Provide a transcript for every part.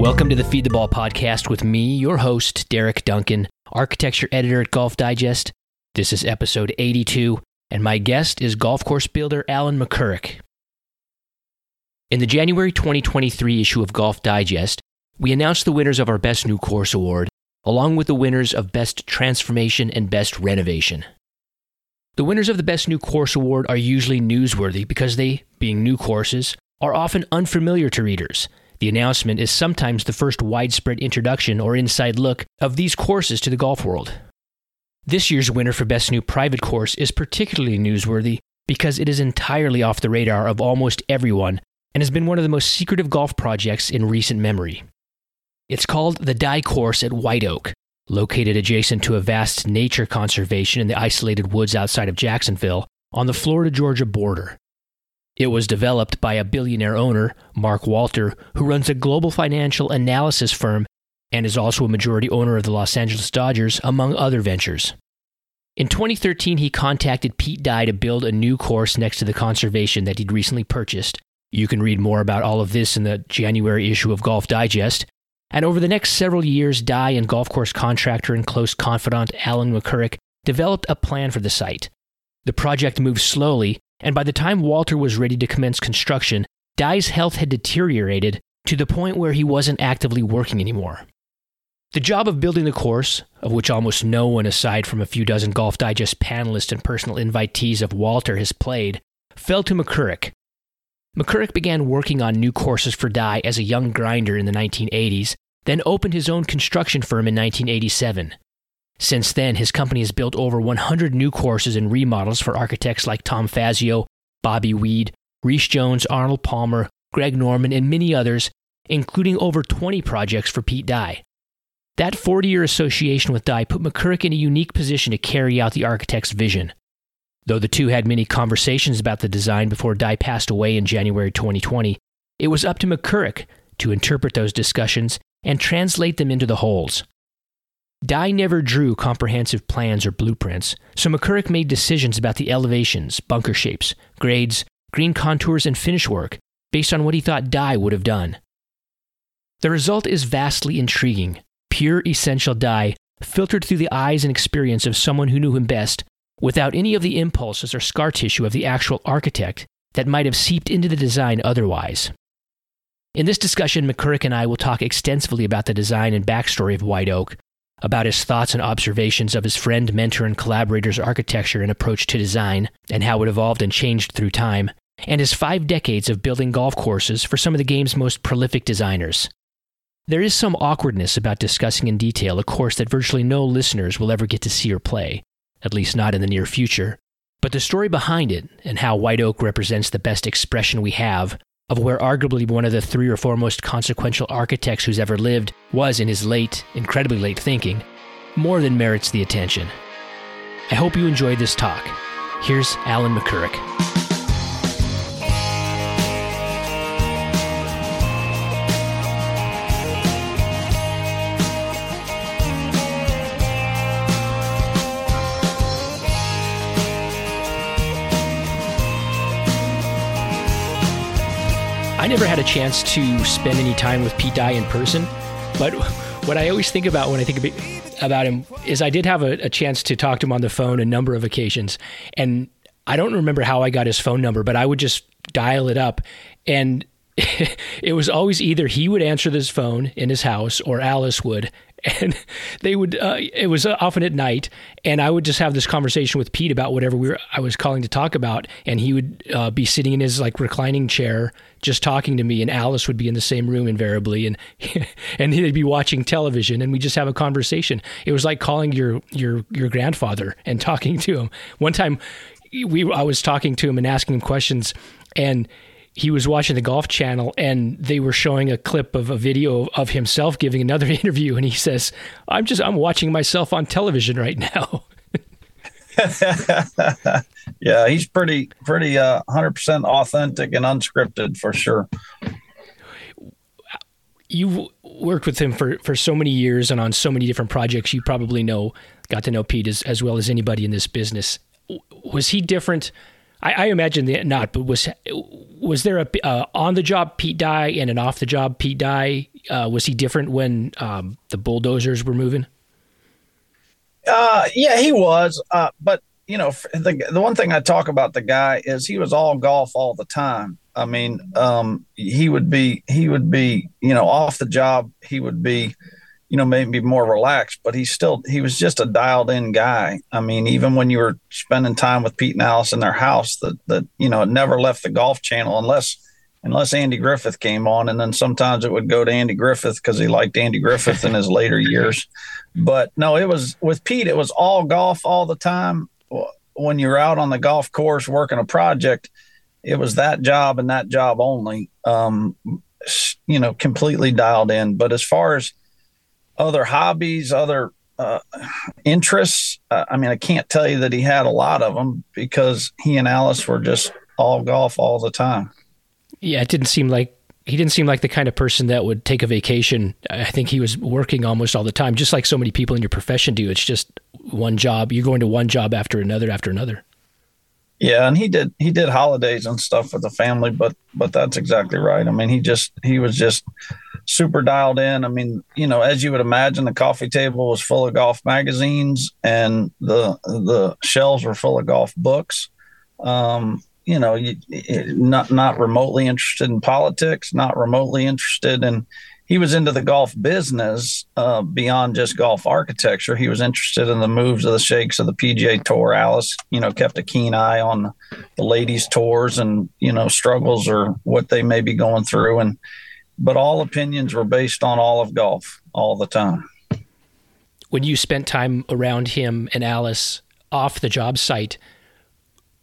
Welcome to the Feed the Ball podcast with me, your host, Derek Duncan, architecture editor at Golf Digest. This is episode 82, and my guest is golf course builder Allan MacCurrach. In the January 2023 issue of Golf Digest, we announced the winners of our Best New Course Award, along with the winners of Best Transformation and Best Renovation. The winners of the Best New Course Award are usually newsworthy because they, being new courses, are often unfamiliar to readers. The announcement is sometimes the first widespread introduction or inside look of these courses to the golf world. This year's winner for Best New Private Course is particularly newsworthy because it is entirely off the radar of almost everyone and has been one of the most secretive golf projects in recent memory. It's called the Dye Course at White Oak, located adjacent to a vast nature conservation in the isolated woods outside of Jacksonville on the Florida Georgia border. It was developed by a billionaire owner, Mark Walter, who runs a global financial analysis firm and is also a majority owner of the Los Angeles Dodgers, among other ventures. In 2013, he contacted Pete Dye to build a new course next to the conservation that he'd recently purchased. You can read more about all of this in the January issue of Golf Digest. And over the next several years, Dye and golf course contractor and close confidant Allan MacCurrach developed a plan for the site. The project moved slowly, and by the time Walter was ready to commence construction, Dye's health had deteriorated to the point where he wasn't actively working anymore. The job of building the course, of which almost no one aside from a few dozen Golf Digest panelists and personal invitees of Walter has played, fell to MacCurrach. MacCurrach began working on new courses for Dye as a young grinder in the 1980s, then opened his own construction firm in 1987. Since then, his company has built over 100 new courses and remodels for architects like Tom Fazio, Bobby Weed, Rees Jones, Arnold Palmer, Greg Norman, and many others, including over 20 projects for Pete Dye. That 40 year association with Dye put MacCurrach in a unique position to carry out the architect's vision. Though the two had many conversations about the design before Dye passed away in January 2020, it was up to MacCurrach to interpret those discussions and translate them into the holes. Dye never drew comprehensive plans or blueprints, so MacCurrach made decisions about the elevations, bunker shapes, grades, green contours, and finish work based on what he thought Dye would have done. The result is vastly intriguing pure essential Dye filtered through the eyes and experience of someone who knew him best without any of the impulses or scar tissue of the actual architect that might have seeped into the design otherwise. In this discussion, MacCurrach and I will talk extensively about the design and backstory of White Oak, about his thoughts and observations of his friend, mentor, and collaborator's architecture and approach to design, and how it evolved and changed through time, and his five decades of building golf courses for some of the game's most prolific designers. There is some awkwardness about discussing in detail a course that virtually no listeners will ever get to see or play, at least not in the near future. But the story behind it and how White Oak represents the best expression we have of where arguably one of the three or four most consequential architects who's ever lived was in his late, incredibly late thinking, more than merits the attention. I hope you enjoyed this talk. Here's Allan MacCurrach. Never had a chance to spend any time with Pete Dye in person, but what I always think about when I think about him is I did have a, a chance to talk to him on the phone a number of occasions, and I don't remember how I got his phone number, but I would just dial it up, and it was always either he would answer this phone in his house or Alice would, and they would uh, it was often at night and i would just have this conversation with pete about whatever we were i was calling to talk about and he would uh, be sitting in his like reclining chair just talking to me and alice would be in the same room invariably and and he'd be watching television and we just have a conversation. It was like calling your your your grandfather and talking to him. One time we i was talking to him and asking him questions and he was watching the Golf Channel and they were showing a clip of a video of himself giving another interview, and he says, "I'm just I'm watching myself on television right now." yeah, he's pretty pretty uh, 100% authentic and unscripted for sure. You've worked with him for, for so many years and on so many different projects. You probably know, got to know Pete as, as well as anybody in this business. Was he different I, I imagine not, but was was there a uh, on the job Pete Dye and an off the job Pete Dye? Uh, was he different when um, the bulldozers were moving? Uh, yeah, he was. Uh, but you know, the the one thing I talk about the guy is he was all golf all the time. I mean, um, he would be he would be you know off the job. He would be you know maybe more relaxed, but he still he was just a dialed in guy. I mean, even when you were spending time with Pete and Alice in their house, that that you know it never left the golf channel unless unless Andy Griffith came on, and then sometimes it would go to Andy Griffith because he liked Andy Griffith in his later years. But no, it was with Pete. It was all golf all the time. When you're out on the golf course working a project, it was that job and that job only. Um, you know, completely dialed in. But as far as other hobbies, other uh, interests, uh, I mean, I can't tell you that he had a lot of them because he and Alice were just all golf all the time yeah, it didn't seem like he didn't seem like the kind of person that would take a vacation. I think he was working almost all the time, just like so many people in your profession do. It's just one job. You're going to one job after another after another. Yeah, and he did he did holidays and stuff with the family, but but that's exactly right. I mean, he just he was just super dialed in. I mean, you know, as you would imagine, the coffee table was full of golf magazines, and the the shelves were full of golf books. Um, you know, not not remotely interested in politics, not remotely interested in. He was into the golf business uh, beyond just golf architecture. He was interested in the moves of the shakes of the PGA Tour. Alice, you know, kept a keen eye on the ladies' tours and you know struggles or what they may be going through. And but all opinions were based on all of golf all the time. When you spent time around him and Alice off the job site,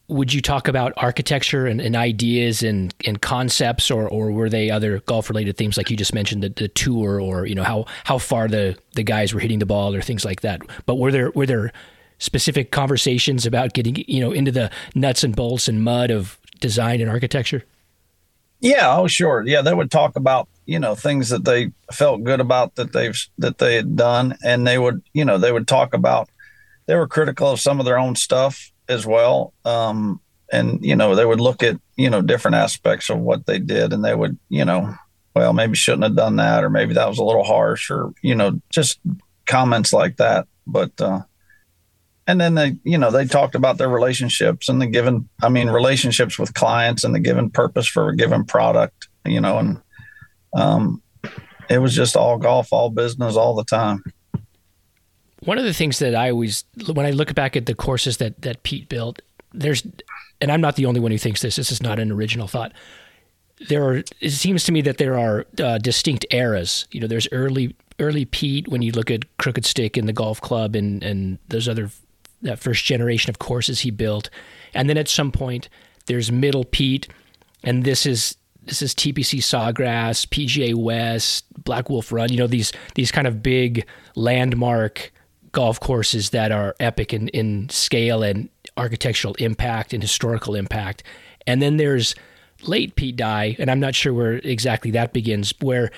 would you talk about architecture and, and, ideas and, and concepts or, or were they other golf related themes like you just mentioned the, the tour or you know how how far the, the guys were hitting the ball or things like that? But were there were there specific conversations about getting you know into the nuts and bolts and mud of design and architecture? Yeah oh sure. Yeah they would talk about you know things that they felt good about that they've that they had done and they would you know they would talk about they were critical of some of their own stuff as well. Um, and you know, they would look at you know different aspects of what they did, and they would you know, well, maybe shouldn't have done that, or maybe that was a little harsh, or you know, just comments like that. But uh, and then they you know they talked about their relationships and the given i mean relationships with clients and the given purpose for a given product you know and um it was just all golf all business all the time one of the things that I always, when I look back at the courses that that Pete built, there's, and I'm not the only one who thinks this. This is not an original thought. There are. It seems to me that there are uh, distinct eras. You know, there's early early Pete when you look at Crooked Stick and the golf club and and those other that first generation of courses he built, and then at some point there's middle Pete, and this is this is TPC Sawgrass, PGA West, Black Wolf Run. You know these these kind of big landmark golf courses that are epic in, in scale and architectural impact and historical impact. And then there's late Pete Dye, and I'm not sure where exactly that begins, where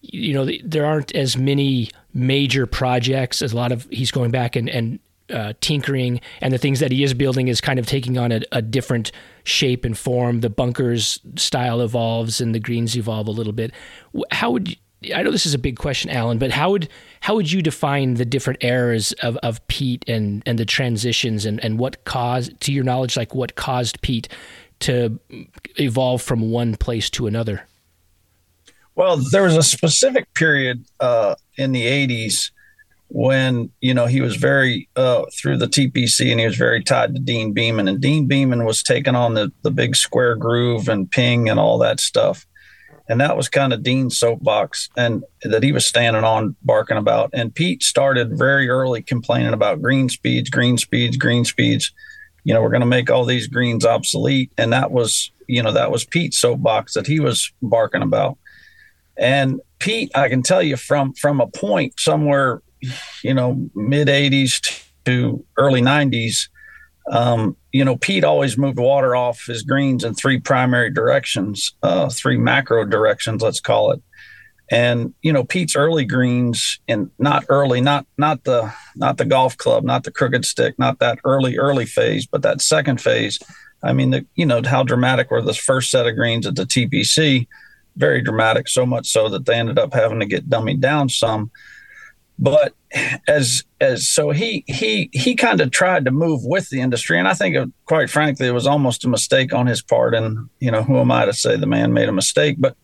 you know there aren't as many major projects. As a lot of he's going back and and uh, tinkering and the things that he is building is kind of taking on a, a, different shape and form. The bunkers style evolves and the greens evolve a little bit. How would I know this is a big question, Alan, but how would how would you define the different eras of, of Pete and, and the transitions and, and what caused, to your knowledge, like what caused Pete to evolve from one place to another? Well, there was a specific period uh, in the '80s when you know he was very uh, through the TPC and he was very tied to Deane Beman, and Deane Beman was taking on the the big square groove and ping and all that stuff and that was kind of Dean's soapbox and that he was standing on barking about. And Pete started very early complaining about green speeds, green speeds, green speeds. You know, we're going to make all these greens obsolete. And that was, you know, that was Pete's soapbox that he was barking about. And Pete, I can tell you from from a point somewhere, you know, mid 80s to early 90s, um, you know, Pete always moved water off his greens in three primary directions, uh, three macro directions, let's call it. And you know, Pete's early greens, and not early, not not the not the golf club, not the crooked stick, not that early early phase, but that second phase. I mean, the, you know how dramatic were the first set of greens at the TPC, very dramatic, so much so that they ended up having to get dummied down some. But as as so he he he kind of tried to move with the industry, and I think, it, quite frankly, it was almost a mistake on his part. And you know, who am I to say the man made a mistake? But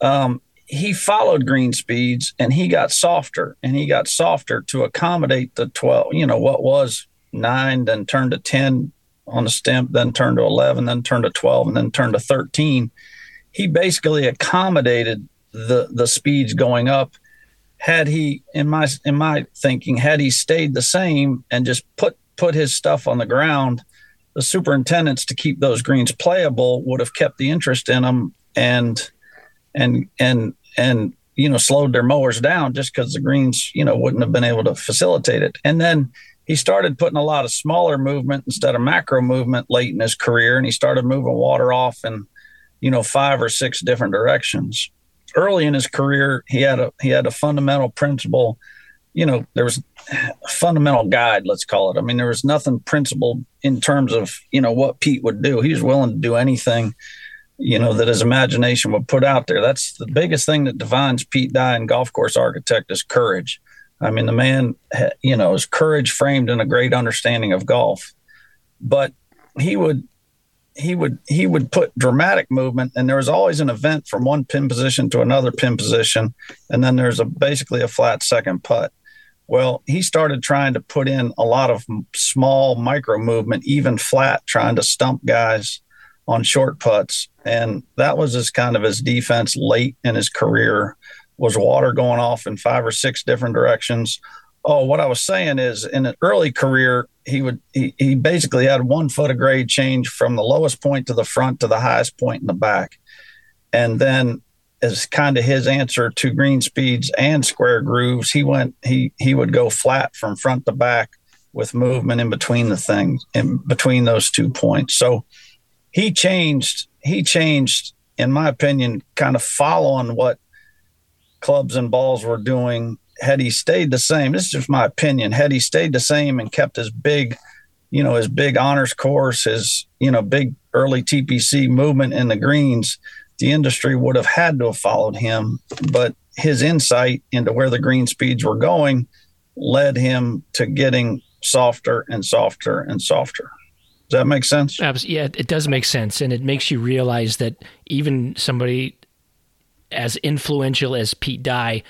um, he followed green speeds, and he got softer, and he got softer to accommodate the twelve. You know, what was nine, then turned to ten on the Stimp, then turned to eleven, then turned to twelve, and then turned to thirteen. He basically accommodated the the speeds going up had he in my in my thinking had he stayed the same and just put put his stuff on the ground the superintendents to keep those greens playable would have kept the interest in them and and and and you know slowed their mowers down just because the greens you know wouldn't have been able to facilitate it. And then he started putting a lot of smaller movement instead of macro movement late in his career and he started moving water off in you know five or six different directions early in his career, he had a he had a fundamental principle. You know, there was a fundamental guide, let's call it. I mean, there was nothing principled in terms of you know what Pete would do. He was willing to do anything, you know, that his imagination would put out there. That's the biggest thing that defines Pete Dye golf course architect is courage. I mean, the man, you know, his courage framed in a great understanding of golf. But he would he would he would put dramatic movement and there was always an event from one pin position to another pin position and then there's a basically a flat second putt. Well he started trying to put in a lot of small micro movement even flat trying to stump guys on short putts and that was his kind of his defense late in his career. Was water going off in five or six different directions. Oh what i was saying is in an early career he would he, he basically had one foot of grade change from the lowest point to the front to the highest point in the back. And then as kind of his answer to green speeds and square grooves he went he he would go flat from front to back with movement in between the things in between those two points. So he changed he changed in my opinion kind of following what clubs and balls were doing had he stayed the same, this is just my opinion, had he stayed the same and kept his big, you know, his big honors course, his, you know, big early TPC movement in the greens, the industry would have had to have followed him. But his insight into where the green speeds were going led him to getting softer and softer and softer. Does that make sense? Yeah, it does make sense. And it makes you realize that even somebody as influential as Pete Dye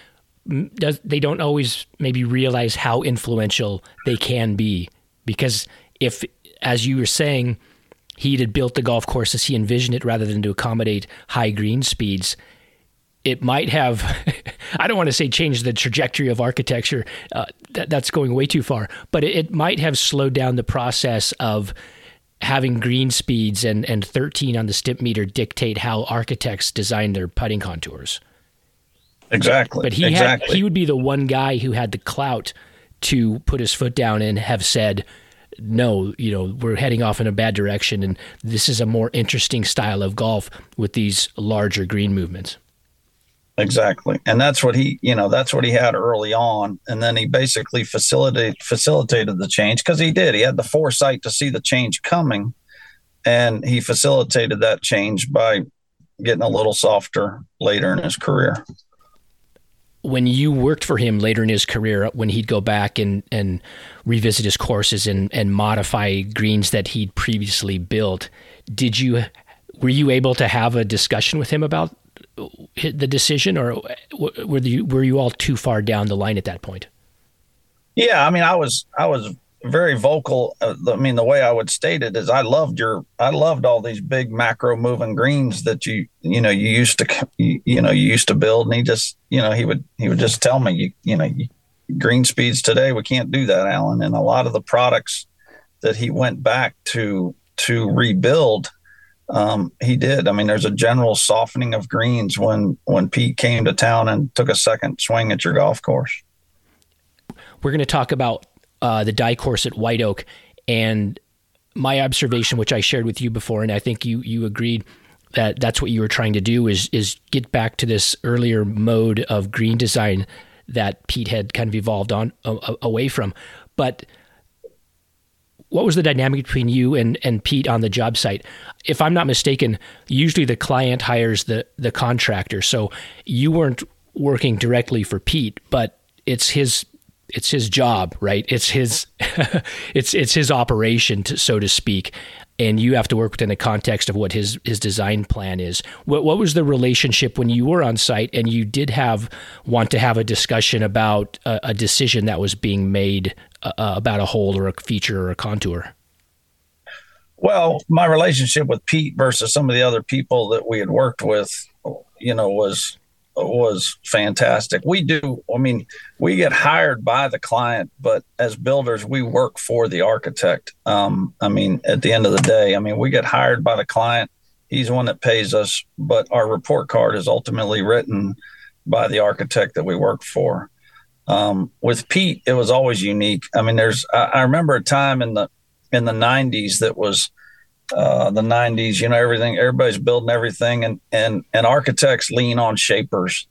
does they don't always maybe realize how influential they can be. Because if as you were saying he had built the golf course as he envisioned it rather than to accommodate high green speeds it might have i don't want to say change the trajectory of architecture uh, that, that's going way too far but it, it might have slowed down the process of having green speeds and, and 13 on the Stimpmeter dictate how architects design their putting contours Exactly. But he exactly. had he would be the one guy who had the clout to put his foot down and have said, no, you know, we're heading off in a bad direction, and this is a more interesting style of golf with these larger green movements. Exactly, and that's what he, you know, that's what he had early on, and then he basically facilitated facilitated the change because he did. He had the foresight to see the change coming, and he facilitated that change by getting a little softer later in his career when you worked for him later in his career, when he'd go back and, and revisit his courses and, and modify greens that he'd previously built, did you were you able to have a discussion with him about the decision, or were you were you all too far down the line at that point? Yeah, I mean, I was I was very vocal. Uh, I mean, the way I would state it is, I loved your, I loved all these big macro moving greens that you, you know, you used to, you, you know, you used to build, and he just, you know, he would, he would just tell me, you, you know, you, green speeds today, we can't do that, Alan. And a lot of the products that he went back to to rebuild, um, he did. I mean, there's a general softening of greens when when Pete came to town and took a second swing at your golf course. We're going to talk about uh, the Dye course at White Oak, and my observation, which I shared with you before, and I think you you agreed that that's what you were trying to do is is get back to this earlier mode of green design that Pete had kind of evolved on uh, away from. But what was the dynamic between you and, and Pete on the job site? If I'm not mistaken, usually the client hires the the contractor, so you weren't working directly for Pete, but it's his it's his job, right? It's his it's it's his operation, to, so to speak, and you have to work within the context of what his his design plan is. What what was the relationship when you were on site and you did have want to have a discussion about a, a decision that was being made uh, uh, about a hole or a feature or a contour? Well, my relationship with Pete versus some of the other people that we had worked with, you know, was was fantastic. We do, I mean, we get hired by the client, but as builders, we work for the architect. Um, I mean, at the end of the day, I mean, we get hired by the client. He's one that pays us, but our report card is ultimately written by the architect that we work for. Um, with Pete, it was always unique. I mean, there's, I, I remember a time in the, in the 90s that was, uh, the 90s you know everything everybody's building everything and and and architects lean on shapers.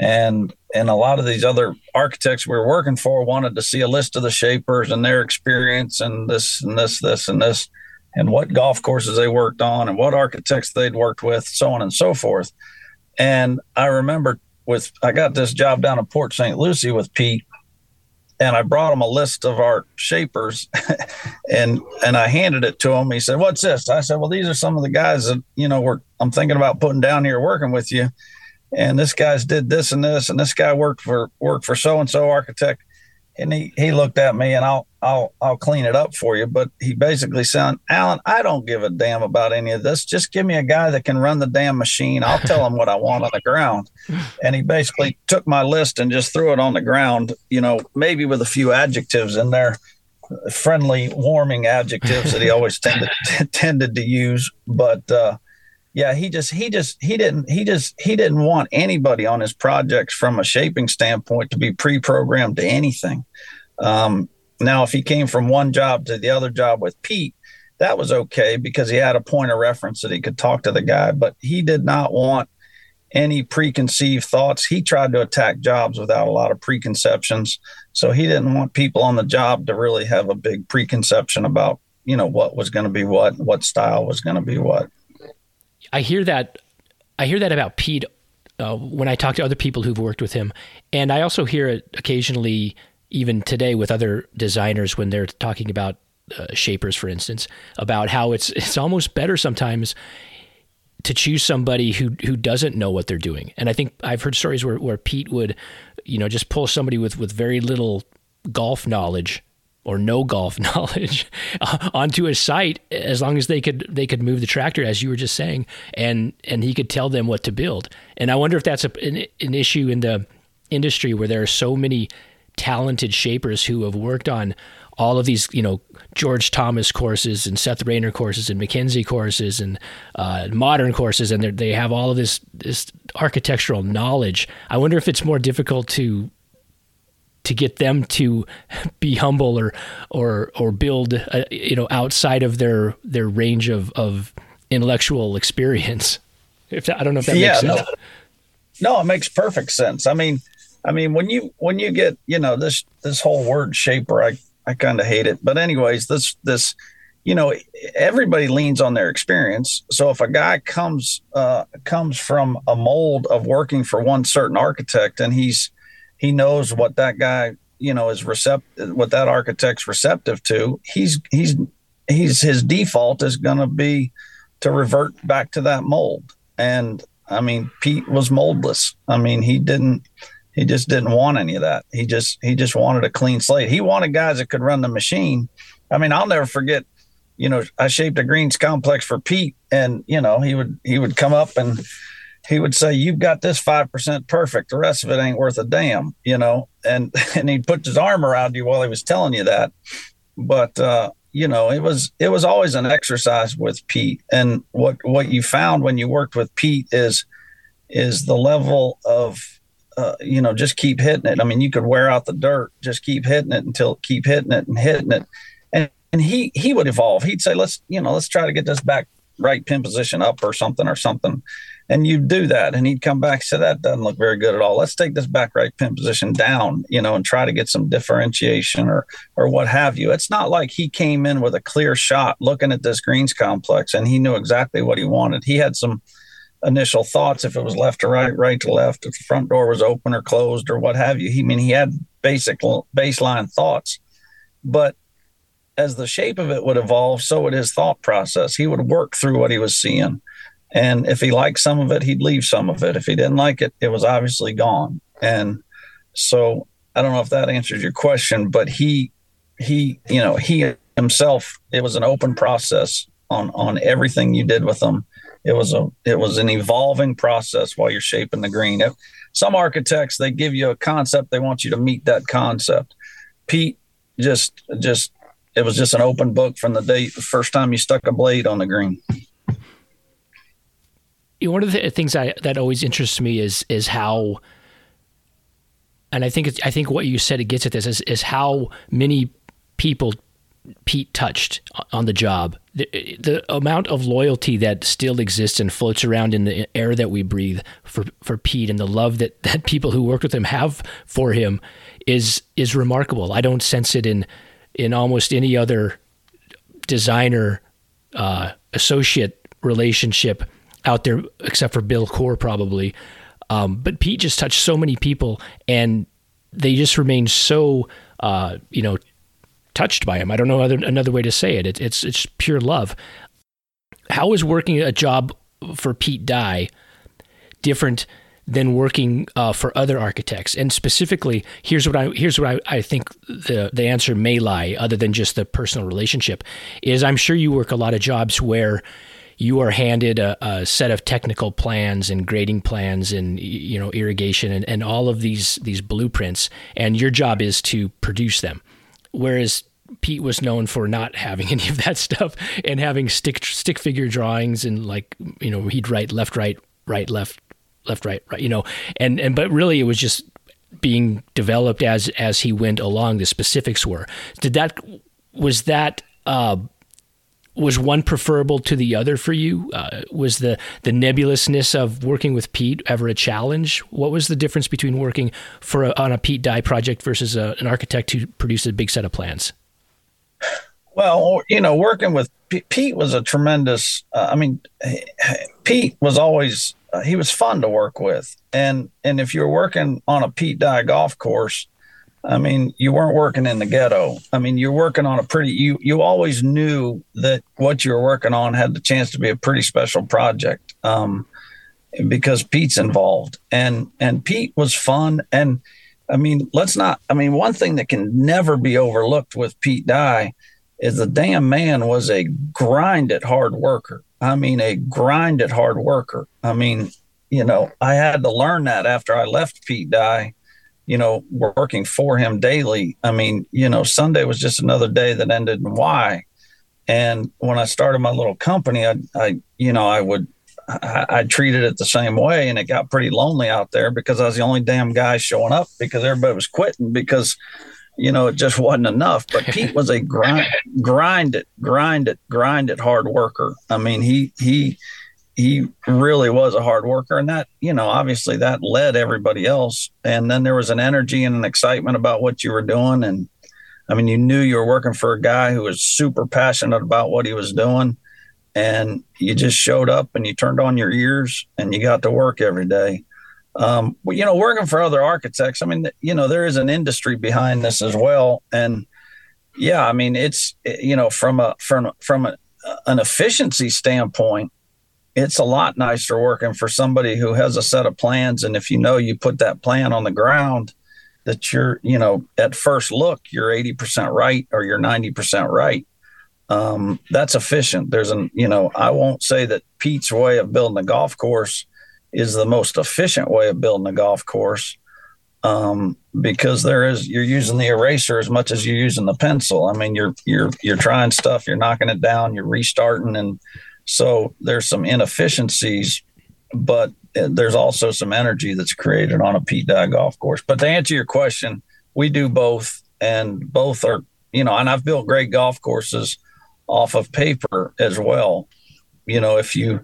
And and a lot of these other architects we were working for wanted to see a list of the shapers and their experience and this and this this and this and what golf courses they worked on and what architects they'd worked with so on and so forth. And i remember with i got this job down in port st lucie with pete and I brought him a list of our shapers, and and I handed it to him. He said, "What's this?" I said, "Well, these are some of the guys that you know we're I'm thinking about putting down here working with you." And this guy's did this and this, and this guy worked for worked for so and so architect and he, he looked at me and I'll I'll I'll clean it up for you. But he basically said, Alan, I don't give a damn about any of this. Just give me a guy that can run the damn machine. I'll tell him what I want on the ground. And he basically took my list and just threw it on the ground, you know, maybe with a few adjectives in there, friendly, warming adjectives that he always tended tended to use. But uh, yeah he just he just he didn't he just he didn't want anybody on his projects from a shaping standpoint to be pre-programmed to anything um, now if he came from one job to the other job with pete that was okay because he had a point of reference that he could talk to the guy but he did not want any preconceived thoughts. He tried to attack jobs without a lot of preconceptions so he didn't want people on the job to really have a big preconception about you know what was going to be what what style was going to be what. I hear that I hear that about Pete uh, when I talk to other people who've worked with him, and I also hear it occasionally, even today, with other designers when they're talking about uh, shapers, for instance, about how it's it's almost better sometimes to choose somebody who who doesn't know what they're doing. And I think I've heard stories where where Pete would, you know, just pull somebody with with very little golf knowledge or no golf knowledge uh, onto a site as long as they could they could move the tractor as you were just saying and and he could tell them what to build and i wonder if that's a, an, an issue in the industry where there are so many talented shapers who have worked on all of these you know george thomas courses and seth rayner courses and mackenzie courses and uh, modern courses and they have all of this this architectural knowledge i wonder if it's more difficult to to get them to be humble or or or build uh, you know outside of their their range of of intellectual experience. If that, I don't know if that yeah, makes sense. No, no, it makes perfect sense. I mean, I mean when you when you get you know this this whole word shaper, I I kind of hate it. But anyways, this this you know everybody leans on their experience. So if a guy comes uh, comes from a mold of working for one certain architect and he's he knows what that guy you know is receptive what that architect's receptive to he's he's he's his default is going to be to revert back to that mold and i mean pete was moldless i mean he didn't he just didn't want any of that he just he just wanted a clean slate he wanted guys that could run the machine i mean i'll never forget you know i shaped a greens complex for pete and you know he would he would come up and he would say, "You've got this five percent perfect. The rest of it ain't worth a damn," you know. And and he'd put his arm around you while he was telling you that. But uh, you know, it was it was always an exercise with Pete. And what what you found when you worked with Pete is is the level of uh, you know just keep hitting it. I mean, you could wear out the dirt, just keep hitting it until keep hitting it and hitting it. And and he he would evolve. He'd say, "Let's you know, let's try to get this back right pin position up or something or something." and you'd do that and he'd come back say that doesn't look very good at all let's take this back right pin position down you know and try to get some differentiation or or what have you it's not like he came in with a clear shot looking at this greens complex and he knew exactly what he wanted he had some initial thoughts if it was left to right right to left if the front door was open or closed or what have you he I mean he had basic baseline thoughts but as the shape of it would evolve, so would his thought process. He would work through what he was seeing. And if he liked some of it, he'd leave some of it. If he didn't like it, it was obviously gone. And so I don't know if that answers your question, but he, he, you know, he himself, it was an open process on, on everything you did with him. It was a, it was an evolving process while you're shaping the green. If, some architects, they give you a concept. They want you to meet that concept. Pete just, just, it was just an open book from the day, the first time you stuck a blade on the green one of the things I, that always interests me is is how, and I think I think what you said it gets at this is is how many people Pete touched on the job. The, the amount of loyalty that still exists and floats around in the air that we breathe for, for Pete and the love that, that people who work with him have for him is is remarkable. I don't sense it in in almost any other designer uh, associate relationship out there except for Bill Coore probably. Um, but Pete just touched so many people, and they just remain so uh, you know touched by him. I don't know other, another way to say it. it. It's it's pure love. How is working a job for Pete Dye different than working uh, for other architects? And specifically, here's what I here's what I, I think the the answer may lie, other than just the personal relationship, is I'm sure you work a lot of jobs where you are handed a, a, set of technical plans and grading plans and you know irrigation and, and all of these these blueprints and your job is to produce them whereas Pete was known for not having any of that stuff and having stick stick figure drawings and like you know he'd write left right right left left right right you know and and but really it was just being developed as as he went along the specifics were. Did that was that uh, was one preferable to the other for you? Uh, was the the nebulousness of working with Pete ever a challenge? What was the difference between working for a, on a Pete Dye project versus a, an architect who produced a big set of plans? Well, you know, working with P- Pete was a tremendous. Uh, I mean, Pete was always uh, he was fun to work with, and and if you're working on a Pete Dye golf course, I mean, you weren't working in the ghetto. I mean, you're working on a pretty. You you always knew that what you were working on had the chance to be a pretty special project, um, because Pete's involved, and and Pete was fun. And I mean, let's not. I mean, one thing that can never be overlooked with Pete Dye is the damn man was a grinded hard worker. I mean, a grinded hard worker. I mean, you know, I had to learn that after I left Pete Dye you know, working for him daily. I mean, you know, Sunday was just another day that ended in Y. And when I started my little company, I, I you know, I would, I, I treated it the same way, and it got pretty lonely out there because I was the only damn guy showing up because everybody was quitting because, you know, it just wasn't enough. But Pete was a grind, grind it, grind it, grind it hard worker. I mean, he he he really was a hard worker and that you know obviously that led everybody else. And then there was an energy and an excitement about what you were doing. And i mean you knew you were working for a guy who was super passionate about what he was doing. And you just showed up and you turned on your ears and you got to work every day. Um, you know working for other architects i mean you know there is an industry behind this as well. And yeah i mean it's you know from a from from a, an efficiency standpoint it's a lot nicer working for somebody who has a set of plans and if you know you put that plan on the ground that you're you know at first look you're 80% right or you're 90% right. Um, that's efficient. There's an you know i won't say that pete's way of building a golf course is the most efficient way of building a golf course um, because there is you're using the eraser as much as you're using the pencil. I mean you're you're you're trying stuff you're knocking it down you're restarting and so there's some inefficiencies, but uh, there's also some energy that's created on a Pete Dye golf course. But to answer your question, we do both, and both are, you know, and I've built great golf courses off of paper as well. You know, if you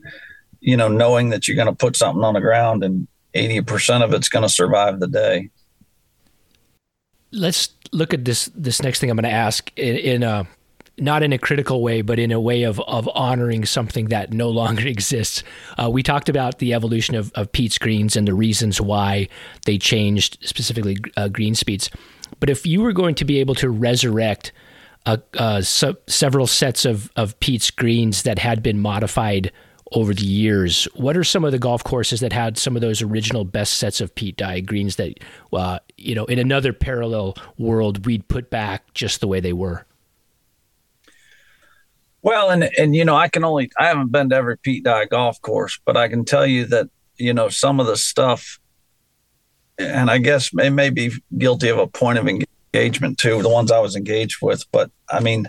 you know, knowing that you're going to put something on the ground and 80% of it's going to survive the day. Let's look at this this next thing I'm going to ask in, in a not in a critical way, but in a way of, of honoring something that no longer exists. Uh, we talked about the evolution of, of Pete's greens and the reasons why they changed, specifically uh, green speeds. But if you were going to be able to resurrect uh, uh several sets of, of Pete's greens that had been modified over the years. What are some of the golf courses that had some of those original best sets of Pete Dye greens that, uh, you know, in another parallel world, we'd put back just the way they were? Well, and and you know, I can only I haven't been to every Pete Dye golf course, but I can tell you that you know some of the stuff, and I guess it may be guilty of a point of engagement too. The ones I was engaged with, but I mean,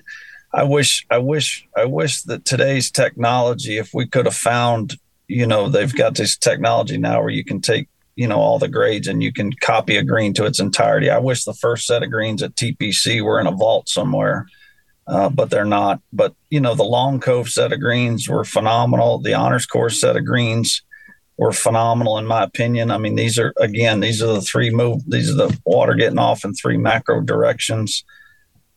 I wish, I wish, I wish that today's technology, if we could have found, you know, they've got this technology now where you can take, you know, all the grades and you can copy a green to its entirety. I wish the first set of greens at TPC were in a vault somewhere, uh, but they're not. But, you know, the Long Cove set of greens were phenomenal. The Honors Course set of greens were phenomenal, in my opinion. I mean, these are, again, these are the three move, these are the water getting off in three macro directions.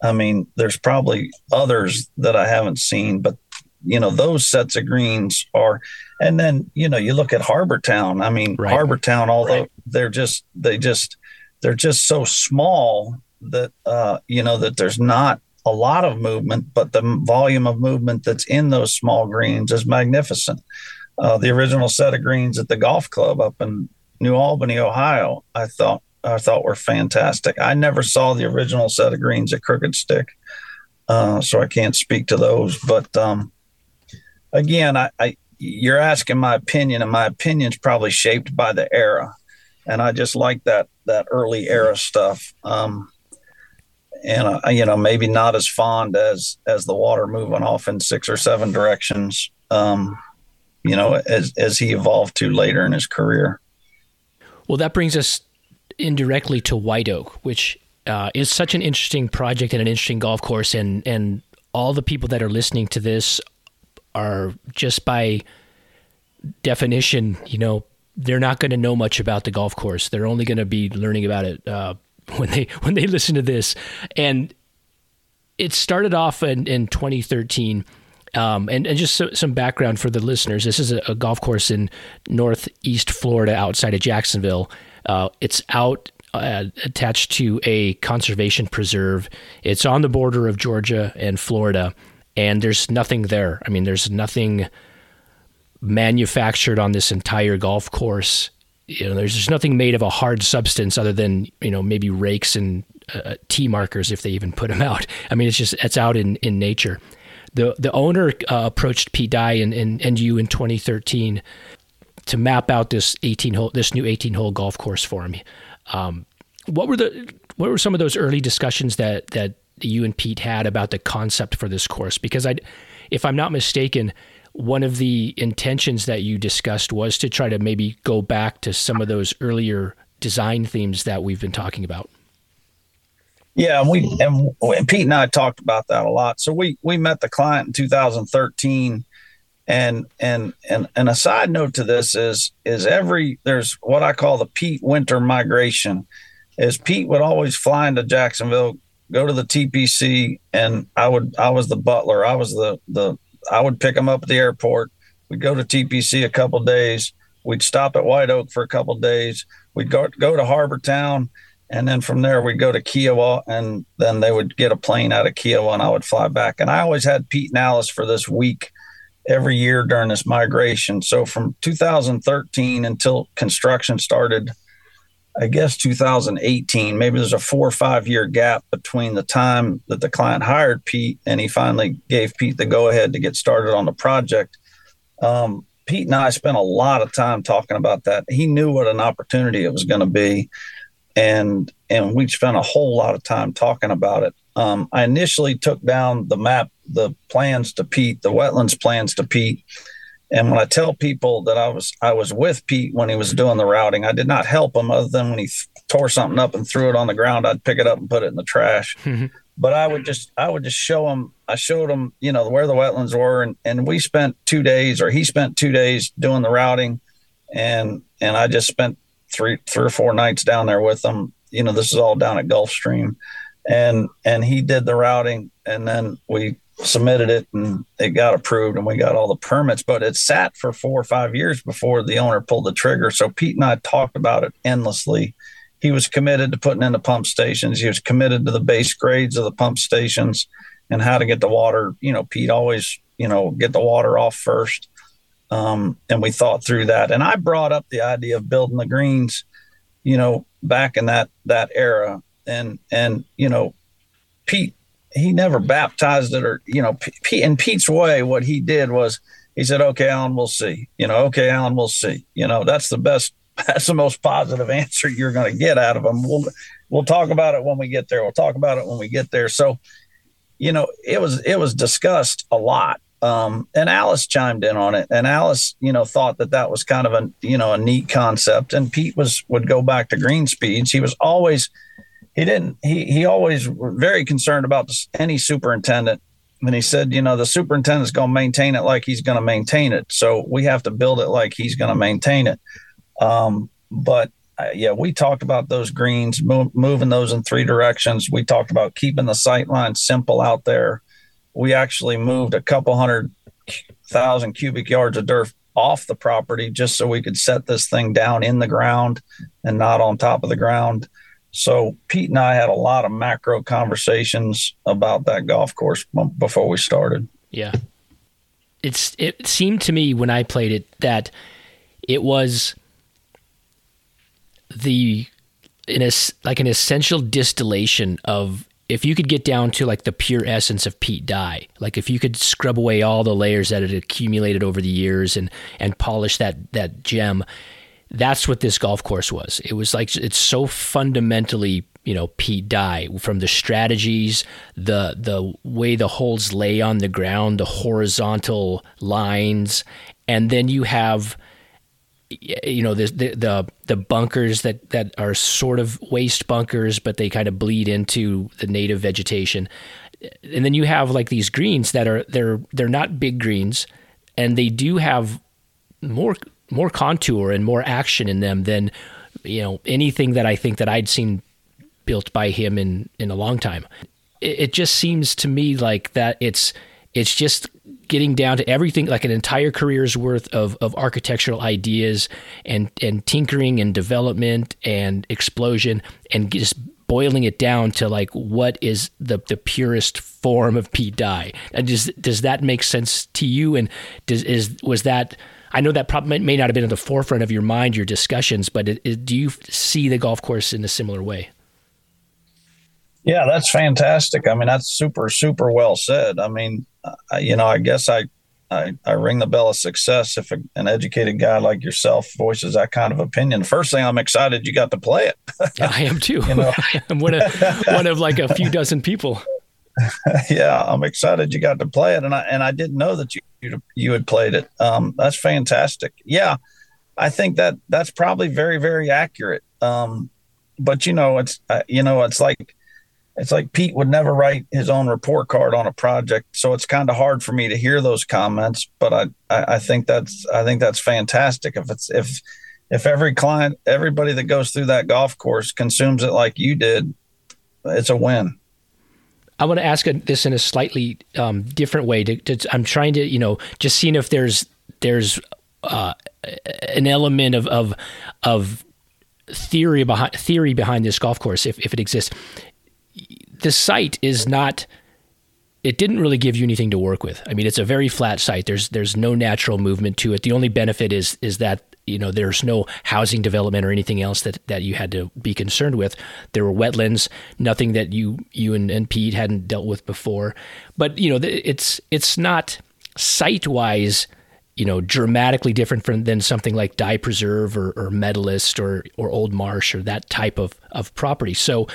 I mean, there's probably others that I haven't seen, but you know, those sets of greens are, and then you know, you look at Harbour Town. I mean, right. Harbour Town, although right. they're just they just they're just so small that uh, you know that there's not a lot of movement, but the volume of movement that's in those small greens is magnificent. Uh, the original set of greens at the golf club up in New Albany, Ohio, I thought I thought were fantastic. I never saw the original set of greens at Crooked Stick, uh, so I can't speak to those. But um, again, I, I, you're asking my opinion, and my opinion's probably shaped by the era, and I just like that that early era stuff. Um, and uh, you know, maybe not as fond as as the water moving off in six or seven directions. Um, you know, as as he evolved to later in his career. Well, that brings us indirectly to White Oak, which uh, is such an interesting project and an interesting golf course, and and all the people that are listening to this are just by definition, you know, they're not going to know much about the golf course. They're only going to be learning about it uh, when they when they listen to this, and it started off in, in 2013. Um, and, and just so, some background for the listeners this is a, a golf course in northeast Florida outside of Jacksonville. Uh, it's out uh, attached to a conservation preserve. It's on the border of Georgia and Florida, and there's nothing there. I mean, there's nothing manufactured on this entire golf course. You know, there's, there's nothing made of a hard substance other than you know maybe rakes and uh, tee markers if they even put them out. I mean, it's just it's out in in nature. The the owner uh, approached Pete Dye and, and, and you in 2013 to map out this 18 hole this new 18 hole golf course for me. Um, what were the what were some of those early discussions that that you and Pete had about the concept for this course? Because I, if I'm not mistaken, one of the intentions that you discussed was to try to maybe go back to some of those earlier design themes that we've been talking about. Yeah, and we and Pete and I talked about that a lot. So we we met the client in 2013 and and and and a side note to this is is every there's what I call the Pete winter migration. Is Pete would always fly into Jacksonville, go to the TPC, and I would I was the butler. I was the the I would pick them up at the airport. We'd go to TPC a couple days. We'd stop at White Oak for a couple days. We'd go go to Harbour Town, and then from there we'd go to Kiawah, and then they would get a plane out of Kiawah, and I would fly back. And I always had Pete and Alice for this week every year during this migration. So from 2013 until construction started, I guess 2018, maybe there's a four or five year gap between the time that the client hired Pete and he finally gave Pete the go ahead to get started on the project. Um, Pete and I spent a lot of time talking about that. He knew what an opportunity it was going to be, and and we spent a whole lot of time talking about it. Um, I initially took down the map, the plans to Pete, the wetlands plans to Pete, And when I tell people that I was I was with Pete when he was doing the routing, I did not help him other than when he th- tore something up and threw it on the ground, I'd pick it up and put it in the trash. Mm-hmm. But I would just I would just show him I showed him, you know, where the wetlands were and, and we spent two days or he spent two days doing the routing and and I just spent three three or four nights down there with him. You know, this is all down at Gulfstream. And and he did the routing and then we submitted it and it got approved and we got all the permits, but it sat for four or five years before the owner pulled the trigger. So Pete and I talked about it endlessly. He was committed to putting in the pump stations. He was committed to the base grades of the pump stations and how to get the water. You know, Pete always, you know, get the water off first. Um, and we thought through that. And I brought up the idea of building the greens, you know, back in that that era. And and you know, Pete he never baptized it or you know P- in pete's way what he did was he said okay allan we'll see. You know okay allan we'll see. You know that's the best that's the most positive answer you're going to get out of him. We'll we'll talk about it when we get there. We'll talk about it when we get there. So you know it was it was discussed a lot. Um, and alice chimed in on it. And alice you know thought that that was kind of a you know a neat concept. And pete was would go back to green speeds he was always he didn't he he always very concerned about any superintendent. And he said you know the superintendent's going to maintain it like he's going to maintain it. So we have to build it like he's going to maintain it. Um, but uh, yeah we talked about those greens moving those in three directions. We talked about keeping the sight line simple out there. We actually moved a couple hundred thousand cubic yards of dirt off the property just so we could set this thing down in the ground and not on top of the ground so Pete and I had a lot of macro conversations about that golf course before we started. Yeah. It's it seemed to me when I played it that it was the in a, like an essential distillation of if you could get down to like the pure essence of Pete Dye, like if you could scrub away all the layers that had accumulated over the years and and polish that that gem, that's what this golf course was. It was like it's so fundamentally, you know, Pete Dye from the strategies, the the way the holes lay on the ground, the horizontal lines, and then you have you know the, the the the bunkers that that are sort of waste bunkers but they kind of bleed into the native vegetation and then you have like these greens that are they're they're not big greens and they do have more more contour and more action in them than you know anything that I think that I'd seen built by him in in a long time. It, it just seems to me like that it's it's just getting down to everything like an entire career's worth of, of architectural ideas and and tinkering and development and explosion and just boiling it down to like what is the the purest form of Pete Dye. And does does that make sense to you? And does is was that I know that probably may not have been at the forefront of your mind, your discussions, but it, it, do you see the golf course in a similar way? Yeah, that's fantastic. I mean, that's super, super well said. I mean, uh, you know, I guess I, I, I, ring the bell of success if a, an educated guy like yourself voices that kind of opinion. First thing, I'm excited you got to play it. I am too. you know? I'm one of one of like a few dozen people. yeah, I'm excited you got to play it, and I and I didn't know that you you, you had played it. Um, that's fantastic. Yeah, I think that that's probably very very accurate. Um, but you know, it's uh, you know, it's like it's like Pete would never write his own report card on a project, so it's kind of hard for me to hear those comments. But I, I I think that's I think that's fantastic. If it's if if every client, everybody that goes through that golf course consumes it like you did, it's a win. I want to ask this in a slightly um, different way. To, to, I'm trying to, you know, just seeing if there's there's uh, an element of of of theory behind theory behind this golf course, if if it exists. The site is not. It didn't really give you anything to work with. I mean, it's a very flat site. There's there's no natural movement to it. The only benefit is is that you know there's no housing development or anything else that, that you had to be concerned with. There were wetlands nothing that you you and, and pete hadn't dealt with before. But you know it's it's not site wise you know dramatically different from than something like Dye Preserve or, or medalist or or old marsh or that type of of property. So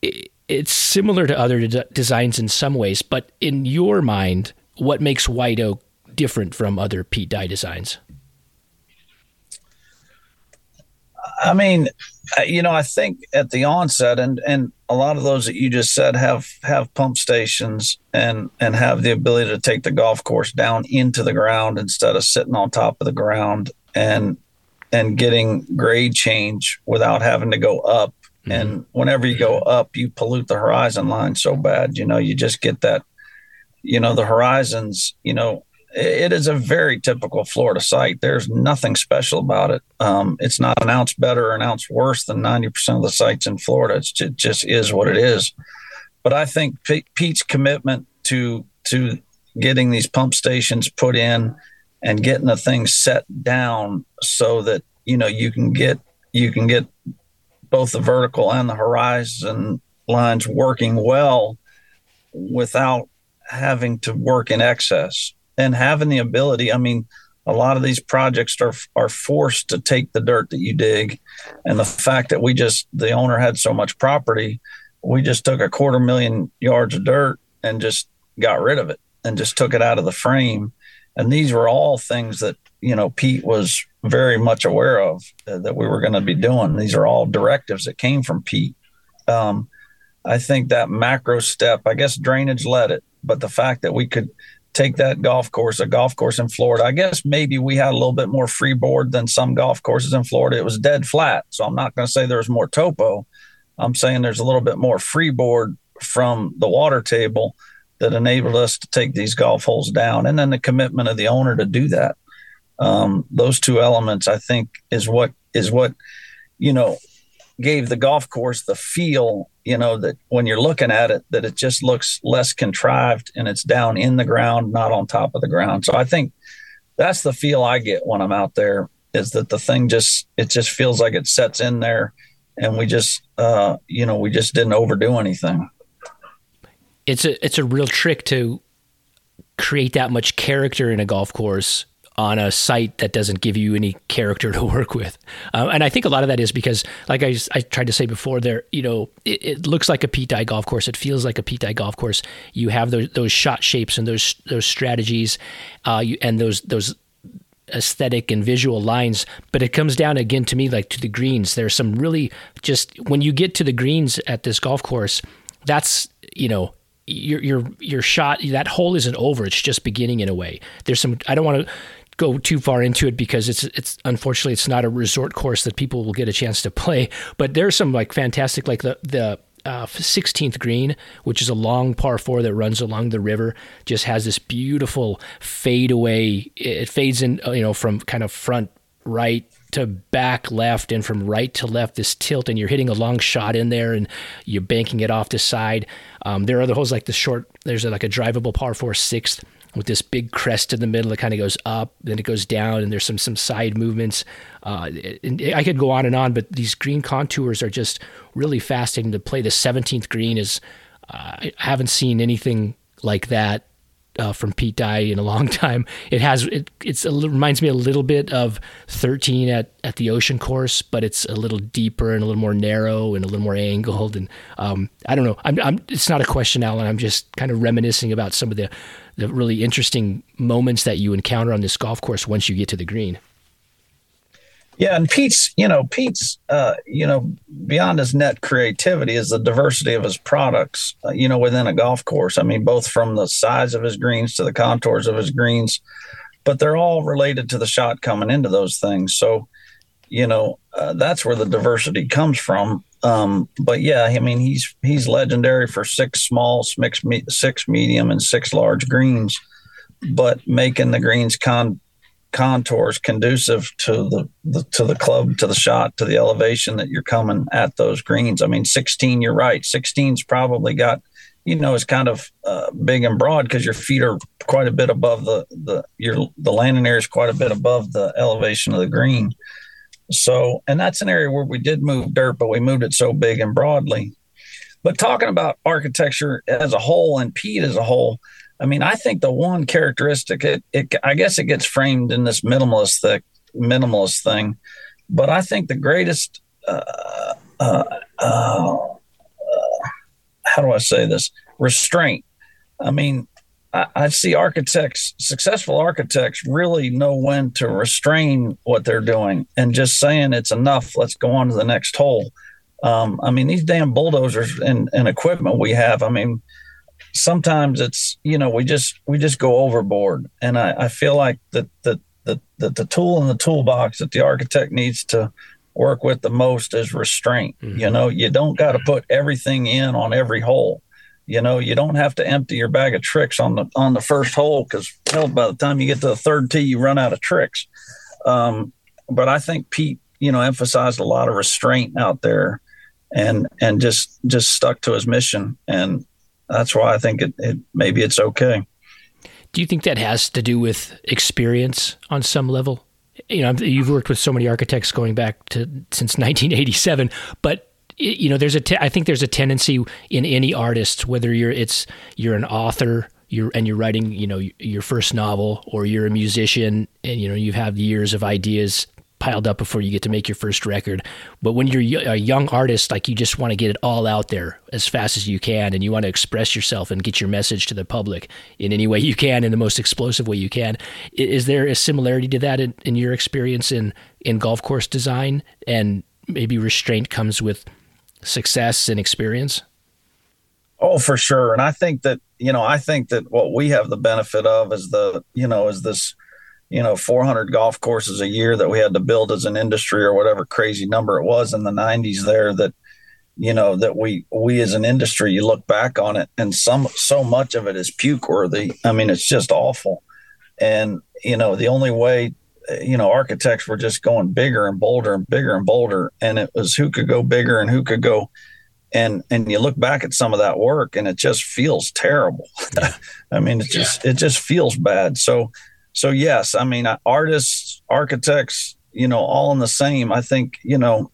it, it's similar to other de- designs in some ways but in your mind what makes white oak different from other Pete Dye designs? I mean, you know, I think at the onset, and and a lot of those that you just said have have pump stations and and have the ability to take the golf course down into the ground instead of sitting on top of the ground and and getting grade change without having to go up. Mm-hmm. And whenever you go up, you pollute the horizon line so bad. You know, you just get that. You know, the horizons. You know, it is a very typical Florida site. There's nothing special about it. Um, it's not an ounce better or an ounce worse than 90% of the sites in Florida. It's, it just is what it is. But I think Pete's commitment to to getting these pump stations put in and getting the thing set down so that you know you can get you can get both the vertical and the horizon lines working well without having to work in excess and having the ability. I mean, a lot of these projects are are forced to take the dirt that you dig, and the fact that we just the owner had so much property, we just took a quarter million yards of dirt and just got rid of it and just took it out of the frame. And these were all things that you know Pete was very much aware of uh, that we were going to be doing. These are all directives that came from Pete. Um, I think that macro step, I guess drainage led it, but the fact that we could take that golf course, a golf course in Florida. I guess maybe we had a little bit more freeboard than some golf courses in Florida. It was dead flat. So I'm not going to say there was more topo. I'm saying there's a little bit more freeboard from the water table that enabled us to take these golf holes down. And then the commitment of the owner to do that. Um, those two elements, I think, is what is what, you know, gave the golf course the feel you know that when you're looking at it that it just looks less contrived and it's down in the ground not on top of the ground. So i think that's the feel i get when i'm out there is that the thing just it just feels like it sets in there and we just uh you know we just didn't overdo anything. It's a it's a real trick to create that much character in a golf course on a site that doesn't give you any character to work with. Um, and I think a lot of that is because, like I, I tried to say before, there, you know, it, it, looks like a Pete Dye golf course. It feels like a Pete Dye golf course. You have those, those shot shapes and those those strategies, uh, you, and those those aesthetic and visual lines. But it comes down again to me like to the greens. There's some really just when you get to the greens at this golf course, that's you know your your your shot that hole isn't over it's just beginning in a way there's some i don't want to go too far into it because it's it's unfortunately it's not a resort course that people will get a chance to play. But there's some like fantastic like the the uh, 16th green, which is a long par four that runs along the river, just has this beautiful fade away. It fades in, uh, you know, from kind of front right to back left and from right to left this tilt and you're hitting a long shot in there and you're banking it off the side um, there are other holes like the short there's like a drivable par four sixth with this big crest in the middle. It kind of goes up, then it goes down, and there's some some side movements. Uh, I could go on and on, but these green contours are just really fascinating to play. The 17th green is uh, I haven't seen anything like that uh, from Pete Dye in a long time. It has it it's a, reminds me a little bit of 13 at at the Ocean Course, but it's a little deeper and a little more narrow and a little more angled. And um, I don't know. I'm, I'm it's not a question, Allan. I'm just kind of reminiscing about some of the the really interesting moments that you encounter on this golf course once you get to the green. Yeah, and Pete's, you know, Pete's, uh, you know, beyond his net creativity is the diversity of his products, uh, you know, within a golf course. I mean, both from the size of his greens to the contours of his greens, but they're all related to the shot coming into those things. So, you know, uh, that's where the diversity comes from. Um, but yeah, I mean, he's he's legendary for six small, six, six medium, and six large greens, but making the greens con contours conducive to the, the, to the club to the shot to the elevation that you're coming at those greens. I mean 16 you're right. 16's probably got you know is kind of uh, big and broad because your feet are quite a bit above the the your the landing area is quite a bit above the elevation of the green so and that's an area where we did move dirt but we moved it so big and broadly but talking about architecture as a whole and pete as a whole I mean, I think the one characteristic, it, it I guess it gets framed in this minimalist thing, minimalist thing, but I think the greatest, uh, uh, uh, how do I say this? Restraint. I mean, I, I see architects, successful architects, really know when to restrain what they're doing and just saying it's enough. Let's go on to the next hole. Um, I mean, these damn bulldozers and, and equipment we have. I mean, sometimes it's you know we just we just go overboard, and I, I feel like that that that that the tool in the toolbox that the architect needs to work with the most is restraint. Mm-hmm. You know, you don't got to put everything in on every hole. You know, you don't have to empty your bag of tricks on the on the first hole because hell, by the time you get to the third tee, you run out of tricks. Um, but I think Pete, you know, emphasized a lot of restraint out there, and and just just stuck to his mission, and that's why I think it, it maybe it's okay. Do you think that has to do with experience on some level? You know, you've worked with so many architects going back to since 1987, but you know there's a te- I think there's a tendency in any artist whether you're it's you're an author you're and you're writing you know your first novel or you're a musician and you know you have years of ideas piled up before you get to make your first record. But when you're a young artist like you just want to get it all out there as fast as you can and you want to express yourself and get your message to the public in any way you can in the most explosive way you can. Is there a similarity to that in, in your experience in in golf course design? And maybe restraint comes with success and experience? Oh, for sure. And I think that, you know, I think that what we have the benefit of is the, you know, is this, you know, 400 golf courses a year that we had to build as an industry or whatever crazy number it was in the 90s there that, you know, that we, we as an industry, you look back on it and some, so much of it is puke worthy. I mean, it's just awful. And, you know, the only way you know, architects were just going bigger and bolder and bigger and bolder, and it was who could go bigger and who could go. And and you look back at some of that work, and it just feels terrible. I mean, it just yeah. it just feels bad. So so yes, I mean, artists, architects, you know, all in the same. I think you know,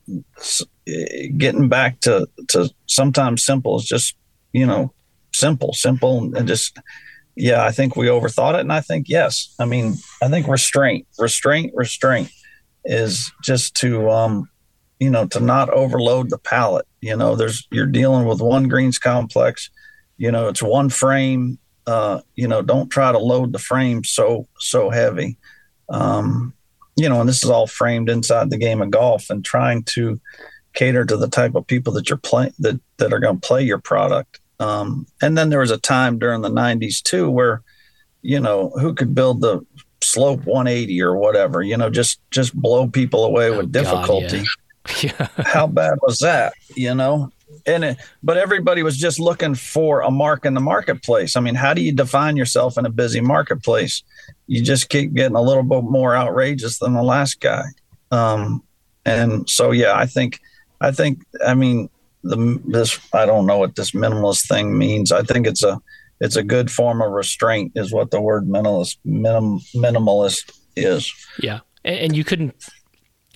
eh, getting back to to sometimes simple is just you know simple, simple, and just yeah, I think we overthought it. And I think, yes, I mean, I think restraint, restraint, restraint is just to, um, you know, to not overload the palette. You know, there's, you're dealing with one greens complex, you know, it's one frame. Uh, you know, don't try to load the frame so, so heavy. Um, you know, and this is all framed inside the game of golf and trying to cater to the type of people that you're playing that, that are going to play your product. Um, and then there was a time during the 90s too where, you know, who could build the slope 180 or whatever, you know, just just blow people away oh, with difficulty. God, yeah. How bad was that, you know? And it, but everybody was just looking for a mark in the marketplace. I mean, how do you define yourself in a busy marketplace? You just keep getting a little bit more outrageous than the last guy. Um, and so, yeah, I think, I think, I mean, the this I don't know what this minimalist thing means. I think it's a it's a good form of restraint is what the word minimalist minim, minimalist is. Yeah, and you couldn't.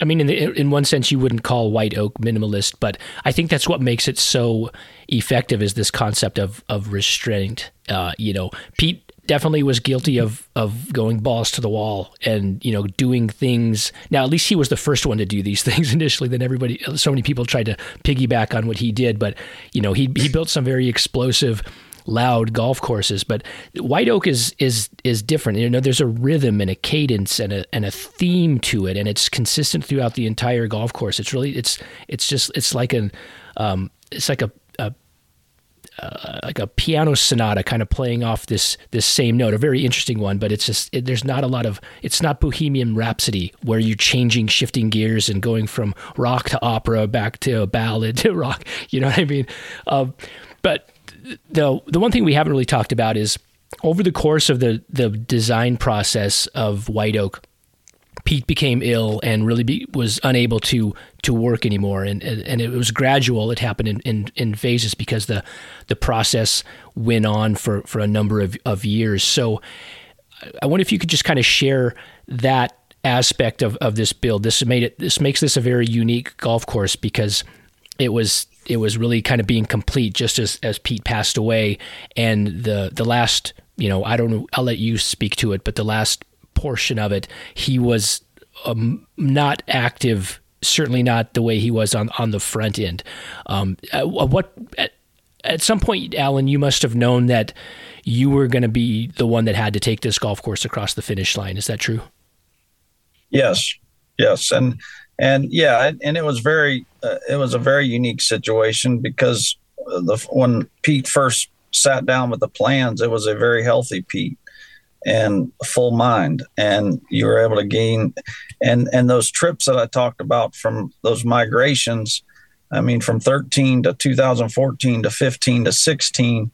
I mean, in the, in one sense, you wouldn't call White Oak minimalist, but I think that's what makes it so effective is this concept of of restraint. Uh, you know, Pete definitely was guilty of of going balls to the wall and you know doing things. Now, at least he was the first one to do these things initially. Then everybody, so many people tried to piggyback on what he did, but you know he he built some very explosive loud golf courses. But White Oak is is is different. You know, there's a rhythm and a cadence and a and a theme to it, and it's consistent throughout the entire golf course. It's really it's it's just it's like an um, it's like a uh, like a piano sonata kind of playing off this this same note a very interesting one but it's just it, there's not a lot of it's not bohemian rhapsody where you're changing shifting gears and going from rock to opera back to ballad to rock you know what i mean? Uh, but the the one thing we haven't really talked about is over the course of the the design process of white oak Pete became ill and really be, was unable to to work anymore, and, and, it was gradual. It happened in, in, in, phases because the the process went on for, for a number of, of years. So, I wonder if you could just kind of share that aspect of, of this build. This made it. This makes this a very unique golf course because it was it was really kind of being complete just as as Pete passed away, and the the last you know I don't know. I'll let you speak to it, but the last portion of it, he was um, not active. Certainly not the way he was on on the front end. Um, at, what at, at some point, Allan, you must have known that you were going to be the one that had to take this golf course across the finish line. Is that true? Yes, yes, and and yeah, and it was very uh, it was a very unique situation because the when Pete first sat down with the plans, it was a very healthy Pete and full mind and you were able to gain and and those trips that I talked about from those migrations I mean from 13 to 2014 to 15 to 16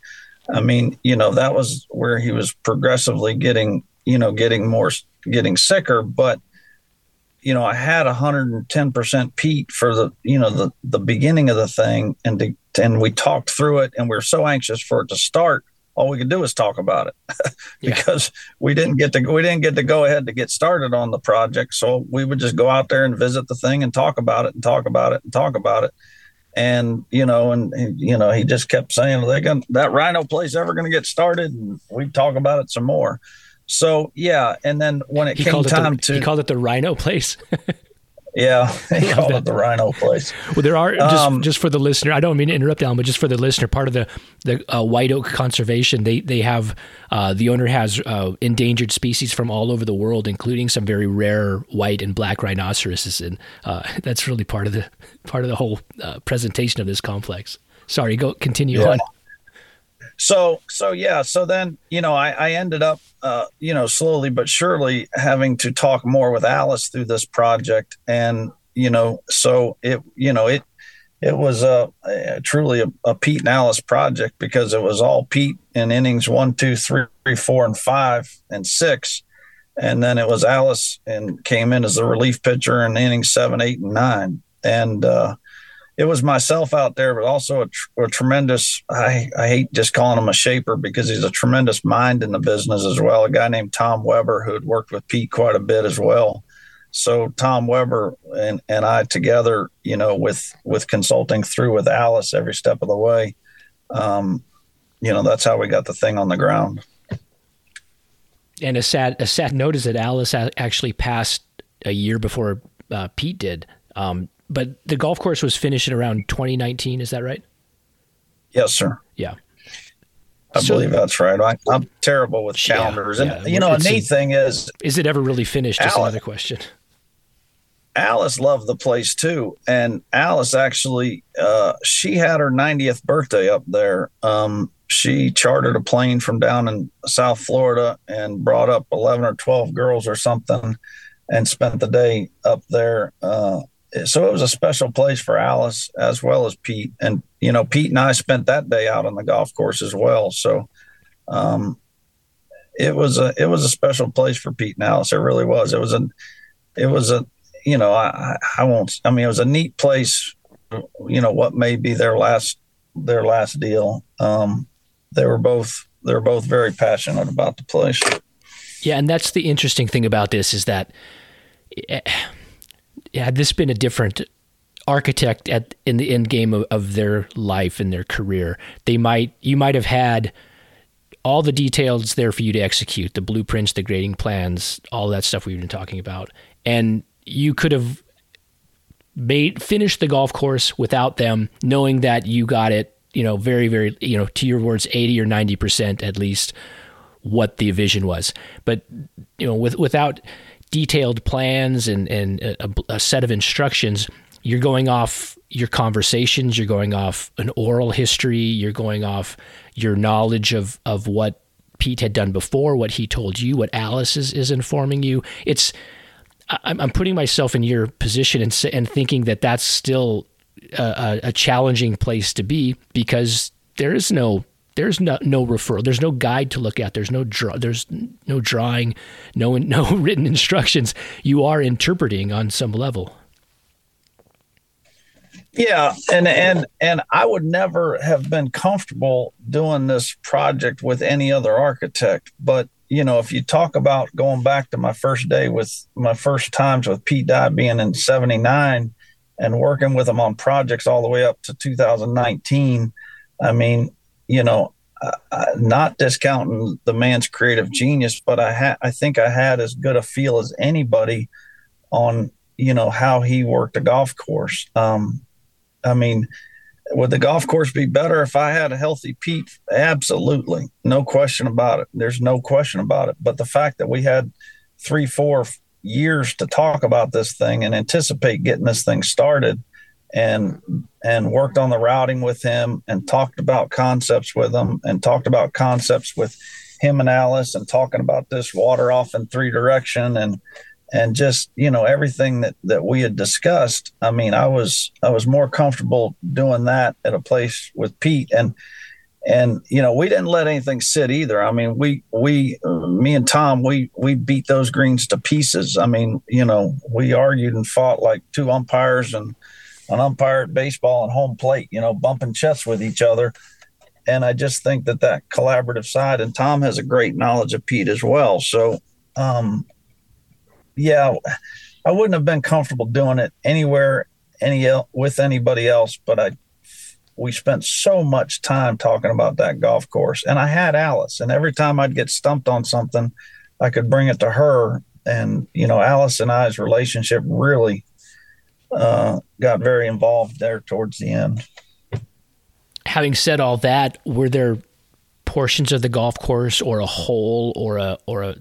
I mean you know that was where he was progressively getting you know getting more getting sicker but you know I had 110% Pete for the you know the the beginning of the thing and to, and we talked through it and we are so anxious for it to start all we could do was talk about it because yeah. we didn't get to we didn't get to go ahead to get started on the project. So we would just go out there and visit the thing and talk about it and talk about it and talk about it. And you know, and, you know, he just kept saying, "They going that rhino place ever going to get started?" And we talk about it some more. So yeah, and then when it he came time the, to, he called it the rhino place. Yeah, he called it the Rhino place. Well, there are just um, just for the listener. I don't mean to interrupt, Allan, but just for the listener, part of the the uh, White Oak Conservation, they they have uh, the owner has uh, endangered species from all over the world, including some very rare white and black rhinoceroses, and uh, that's really part of the part of the whole uh, presentation of this complex. Sorry, go continue yeah. on so so yeah. So then you know i, I ended up uh, you know slowly but surely having to talk more with alice through this project. And you know so it you know it it was a, a truly a, a, pete and alice project because it was all pete in innings one two three four and five and six. And then it was alice and came in as the relief pitcher in innings seven eight and nine. And uh it was myself out there, but also a, tr- a, tremendous. I, I hate just calling him a shaper because he's a tremendous mind in the business as well. A guy named Tom Weber who had worked with Pete quite a bit as well. So Tom Weber and, and I together, you know, with with consulting through with Alice every step of the way, um, you know, that's how we got the thing on the ground. And a sad a sad note is that Alice actually passed a year before uh, Pete did. Um, but the golf course was finished in around 2019. Is that right? Yes, sir. Yeah. I so, believe that's right. I, am terrible with calendars. Yeah, and, you know, a neat a, thing is. Is it ever really finished? Is another question. Alice loved the place too. And Alice actually, uh, she had her 90th birthday up there. Um, she chartered a plane from down in South Florida and brought up 11 or 12 girls or something and spent the day up there. Uh, so it was a special place for Alice as well as Pete. And, you know, Pete and I spent that day out on the golf course as well. So, um, it was a, it was a special place for Pete and Alice. It really was. It was a, it was a, you know, I, I won't, I mean, it was a neat place, you know, what may be their last, their last deal. Um, they were both, they were both very passionate about the place. Yeah. And that's the interesting thing about this is that, eh, had this been a different architect at in the end game of, of their life and their career, they might you might have had all the details there for you to execute the blueprints, the grading plans, all that stuff we've been talking about, and you could have made finished the golf course without them, knowing that you got it. You know, very, very, you know, to your words, eighty or ninety percent at least, what the vision was. But you know, with without detailed plans and, and a, a set of instructions, you're going off your conversations, you're going off an oral history, you're going off your knowledge of, of what Pete had done before, what he told you, what Alice is, is informing you. It's I'm, putting myself in your position and, and thinking that that's still a, a challenging place to be because there is no there's no no referral. There's no guide to look at. There's no draw. There's no drawing. No no written instructions. You are interpreting on some level. Yeah, and and and I would never have been comfortable doing this project with any other architect. But you know, if you talk about going back to my first day with my first times with Pete Dye being in '79 and working with him on projects all the way up to 2019, I mean, you know, uh, not discounting the man's creative genius, but I had I think I had as good a feel as anybody on you know how he worked a golf course. Um, I mean, would the golf course be better if I had a healthy Pete? Absolutely. No question about it. There's no question about it. But the fact that we had three, four years to talk about this thing and anticipate getting this thing started and and worked on the routing with him and talked about concepts with him and talked about concepts with him and Alice and talking about this water off in three direction and and just you know everything that that we had discussed. I mean i was i was more comfortable doing that at a place with pete and and you know we didn't let anything sit either. I mean we we me and tom we we beat those greens to pieces. I mean you know we argued and fought like two umpires and an umpire at baseball and home plate you know bumping chests with each other. And i just think that that collaborative side and tom has a great knowledge of pete as well. So um yeah, I wouldn't have been comfortable doing it anywhere, any with anybody else. But I, we spent so much time talking about that golf course, and I had Alice, and every time I'd get stumped on something, I could bring it to her, and you know, Alice and I's relationship really uh, got very involved there towards the end. Having said all that, were there portions of the golf course or a hole or a or a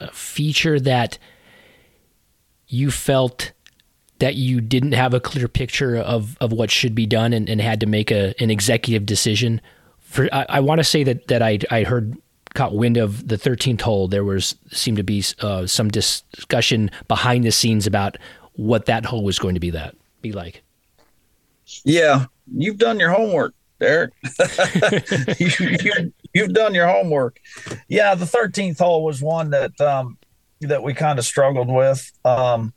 a feature that you felt that you didn't have a clear picture of, of what should be done and, and had to make a, an executive decision? For I, I want to say that that I I heard caught wind of the 13th hole. There was seemed to be uh, some discussion behind the scenes about what that hole was going to be that be like. Yeah, you've done your homework, Derek. you, you, you've done your homework. Yeah, the 13th hole was one that um, that we kind of struggled with. Um,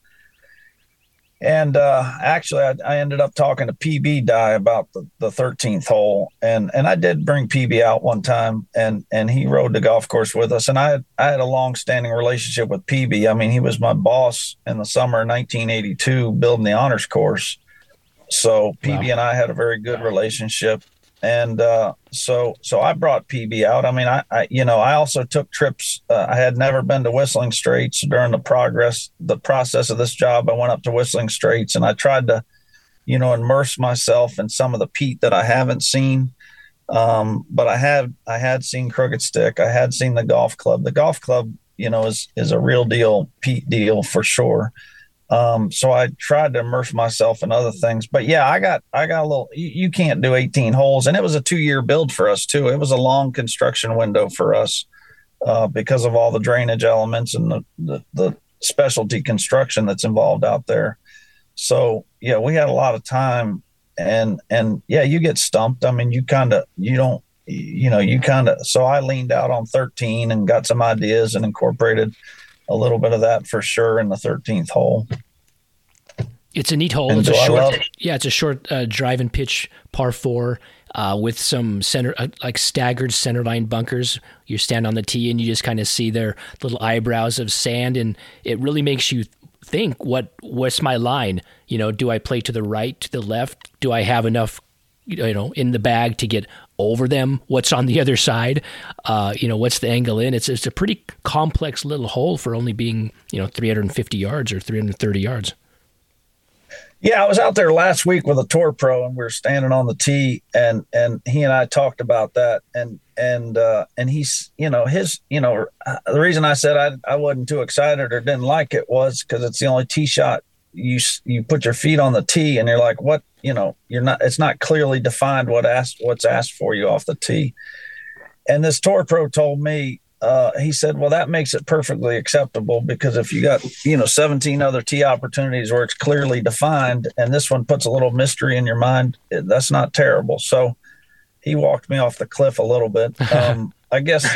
and uh, actually, I, I, ended up talking to PB Dye about the, the 13th hole, and and I did bring PB out one time, and and he rode the golf course with us, and I had, I had a long standing relationship with PB. I mean, he was my boss in the summer of 1982, building the honors course. So PB wow. and I had a very good relationship, and uh, so so I brought PB out. I mean, I, I you know I also took trips. Uh, I had never been to Whistling Straits during the progress the process of this job. I went up to Whistling Straits and I tried to, you know, immerse myself in some of the Pete that I haven't seen. Um, but I had I had seen Crooked Stick. I had seen the golf club. The golf club, you know, is is a real deal Pete deal for sure. Um, so I tried to immerse myself in other things. But yeah, I got I got a little. You, you can't do 18 holes, and it was a two year build for us too. It was a long construction window for us uh, because of all the drainage elements and the, the, the specialty construction that's involved out there. So yeah, we had a lot of time, and and yeah, you get stumped. I mean, you kind of you don't you know you kind of. So I leaned out on 13 and got some ideas and incorporated a little bit of that for sure in the 13th hole. It's a neat hole. And it's a short, it? yeah, it's a short uh, drive and pitch par four uh, with some center, uh, like staggered centerline bunkers. You stand on the tee and you just kind of see their little eyebrows of sand, and it really makes you think, what what's my line? You know, do I play to the right, to the left? Do I have enough, you know, in the bag to get over them, what's on the other side, uh, you know, what's the angle in. It's, it's a pretty complex little hole for only being, you know, 350 yards or 330 yards. Yeah, I was out there last week with a tour pro, and we are standing on the tee, and and he and I talked about that, and and uh, and he's, you know, his, you know, the reason I said I I wasn't too excited or didn't like it was because it's the only tee shot you you put your feet on the tee, and you're like, what you know you're not it's not clearly defined what asked what's asked for you off the tee. And this tour pro told me uh, he said well that makes it perfectly acceptable because if you got you know 17 other tee opportunities where it's clearly defined and this one puts a little mystery in your mind that's not terrible. So he walked me off the cliff a little bit. Um, i guess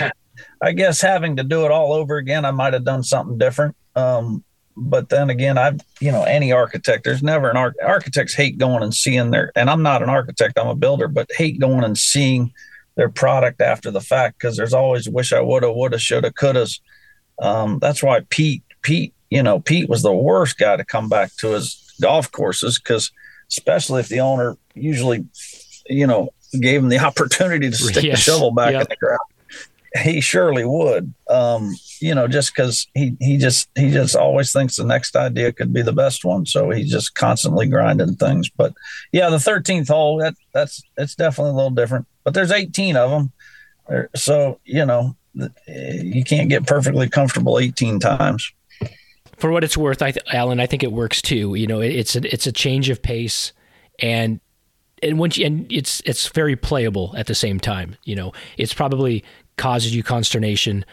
i guess having to do it all over again i might have done something different. Um, but then again, I've, you know, any architect, there's never an arch- architects hate going and seeing their, and I'm not an architect, I'm a builder, but hate going and seeing their product after the fact because there's always wish I woulda, woulda, shoulda, couldas. Um, that's why Pete, Pete, you know, Pete was the worst guy to come back to his golf courses because, especially if the owner usually, you know, gave him the opportunity to stick yes. the shovel back yep. in the ground he surely would. Um, you know, just because he he just he just always thinks the next idea could be the best one, so he's just constantly grinding things. But yeah, the thirteenth hole that that's it's definitely a little different. But there's 18 of them, so you know you can't get perfectly comfortable 18 times. For what it's worth, I th- Allan, I think it works too. You know, it, it's a, it's a change of pace, and and once you, and it's it's very playable at the same time. You know, it's probably causes you consternation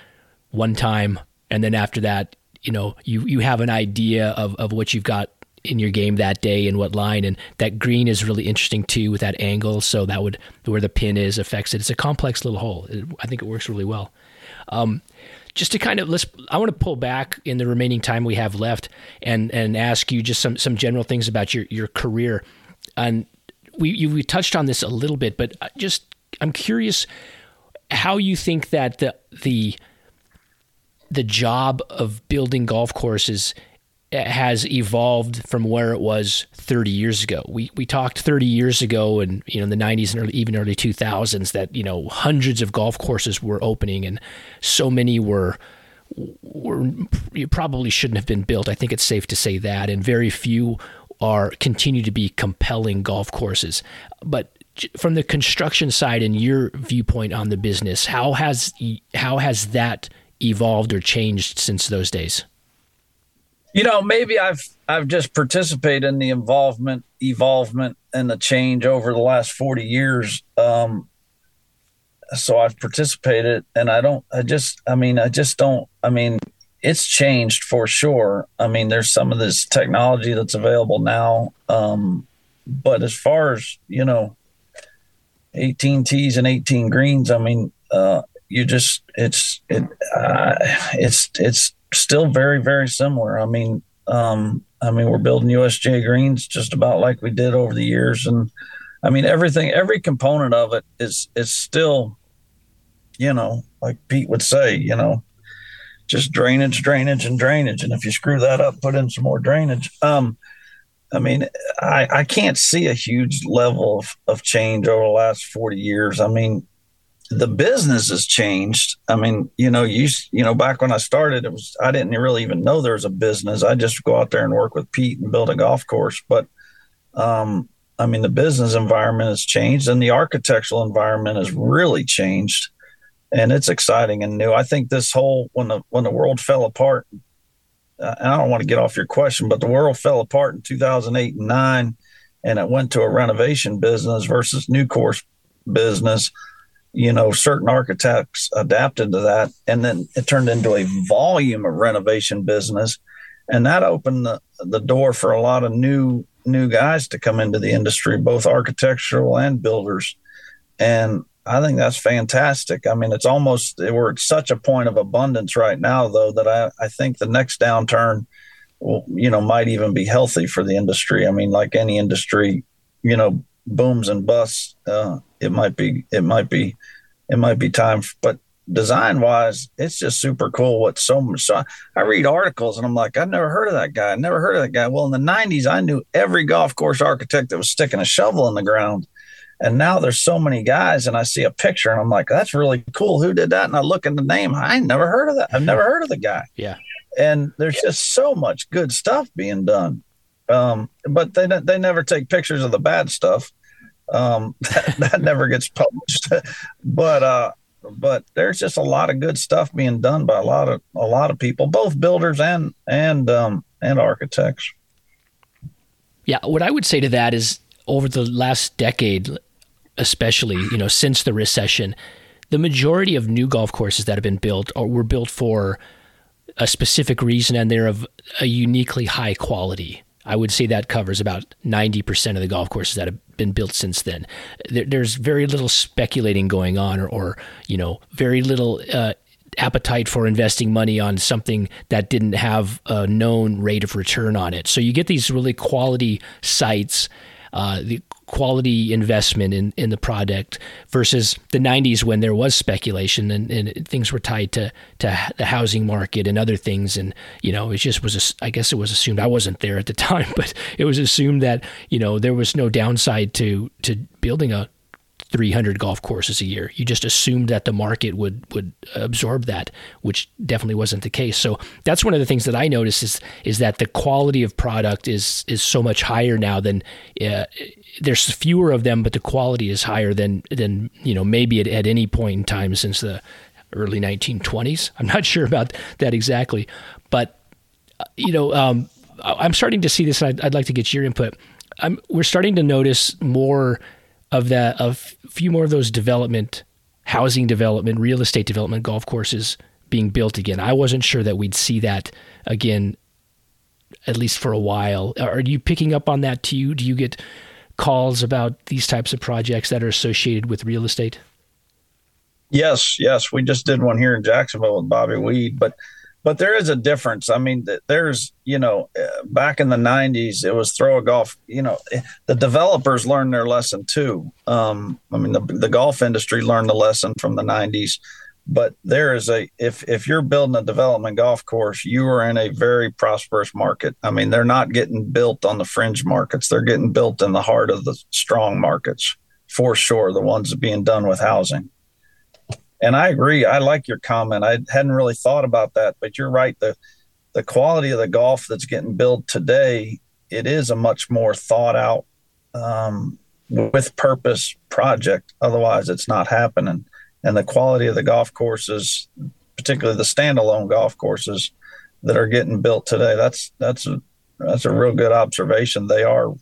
one time, and then after that, you know, you you have an idea of of what you've got in your game that day and what line and that green is really interesting too with that angle so that would where the pin is affects it. It's a complex little hole. It, i think it works really well. Um, just to kind of let's i want to pull back in the remaining time we have left and and ask you just some some general things about your your career. And we you, we touched on this a little bit but just i'm curious how you think that the the the job of building golf courses eh, has evolved from where it was 30 years ago. We we talked 30 years ago and you know in the 90s and early, even early 2000s that you know hundreds of golf courses were opening and so many were were probably shouldn't have been built. I think it's safe to say that and very few are continue to be compelling golf courses. But from the construction side and your viewpoint on the business, how has how has that evolved or changed since those days? You know, maybe I've I've just participated in the involvement, evolvement, and the change over the last forty years. Um, so I've participated, and I don't. I just. I mean, I just don't. I mean, it's changed for sure. I mean, there's some of this technology that's available now, um, but as far as you know, 18 tees and 18 greens. I mean, uh, you just it's it uh, it's it's still very very similar. I mean, um, I mean we're building USGA greens just about like we did over the years, and I mean everything, every component of it is is still, you know, like Pete would say, you know, just drainage, drainage, and drainage, and if you screw that up, put in some more drainage. Um, I mean, I, I can't see a huge level of, of change over the last 40 years. I mean, the business has changed. I mean, you know, you you know, back when I started, it was I didn't really even know there was a business. I just go out there and work with Pete and build a golf course. But um, I mean, the business environment has changed, and the architectural environment has really changed, and it's exciting and new. I think this whole when the when the world fell apart, I don't want to get off your question, but the world fell apart in 2008 and nine, and it went to a renovation business versus new course business you know, certain architects adapted to that. And then it turned into a volume of renovation business. And that opened the, the door for a lot of new new guys to come into the industry, both architectural and builders. And I think that's fantastic. I mean, it's almost we're at such a point of abundance right now, though, that I, I think the next downturn will, you know, might even be healthy for the industry. I mean, like any industry, you know, booms and busts. Uh, it might be it might be it might be time but design wise it's just super cool what so much so i read articles and i'm like i've never heard of that guy i never heard of that guy well in the 90s i knew every golf course architect that was sticking a shovel in the ground and now there's so many guys and i see a picture and i'm like that's really cool. Who did that? And i look at the name. I never heard of that. I've never heard of the guy. Yeah. And there's just so much good stuff being done. Um, but they they never take pictures of the bad stuff. Um, that, that never gets published, but uh, but there's just a lot of good stuff being done by a lot of a lot of people, both builders and and um, and architects. Yeah, what I would say to that is over the last decade, especially you know since the recession, the majority of new golf courses that have been built or were built for a specific reason, and they're of a uniquely high quality. I would say that covers about 90% of the golf courses that have been built since then. There, there's very little speculating going on, or, or you know, very little uh, appetite for investing money on something that didn't have a known rate of return on it. So you get these really quality sites. Uh, the quality investment in, in the product versus the 90s when there was speculation and, and things were tied to, to the housing market and other things. And, you know, it just was, I guess it was assumed, I wasn't there at the time, but it was assumed that, you know, there was no downside to, to building a 300 golf courses a year. You just assumed that the market would would absorb that, which definitely wasn't the case. So that's one of the things that I notice is is that the quality of product is is so much higher now than uh, there's fewer of them, but the quality is higher than than you know maybe at, at any point in time since the early 1920s. I'm not sure about that exactly, but uh, you know um, I'm starting to see this. I'd, I'd like to get your input. I'm, we're starting to notice more of that, a few more of those development, housing development, real estate development golf courses being built again. I wasn't sure that we'd see that again, at least for a while. Are you picking up on that too? Do you get calls about these types of projects that are associated with real estate? Yes, yes. We just did one here in Jacksonville with Bobby Weed, but but there is a difference. I mean, there's, you know, uh, back in the 90s, it was throw a golf, you know, eh, the developers learned their lesson too. Um, I mean, the, the golf industry learned the lesson from the 90s. But there is a, if, if you're building a development golf course, you are in a very prosperous market. I mean, they're not getting built on the fringe markets, they're getting built in the heart of the strong markets for sure, the ones being done with housing. And I agree. I like your comment. I hadn't really thought about that, but you're right. The the quality of the golf that's getting built today, it is a much more thought out, um, with purpose project. Otherwise, it's not happening. And the quality of the golf courses, particularly the standalone golf courses that are getting built today, that's that's a that's a real good observation. They are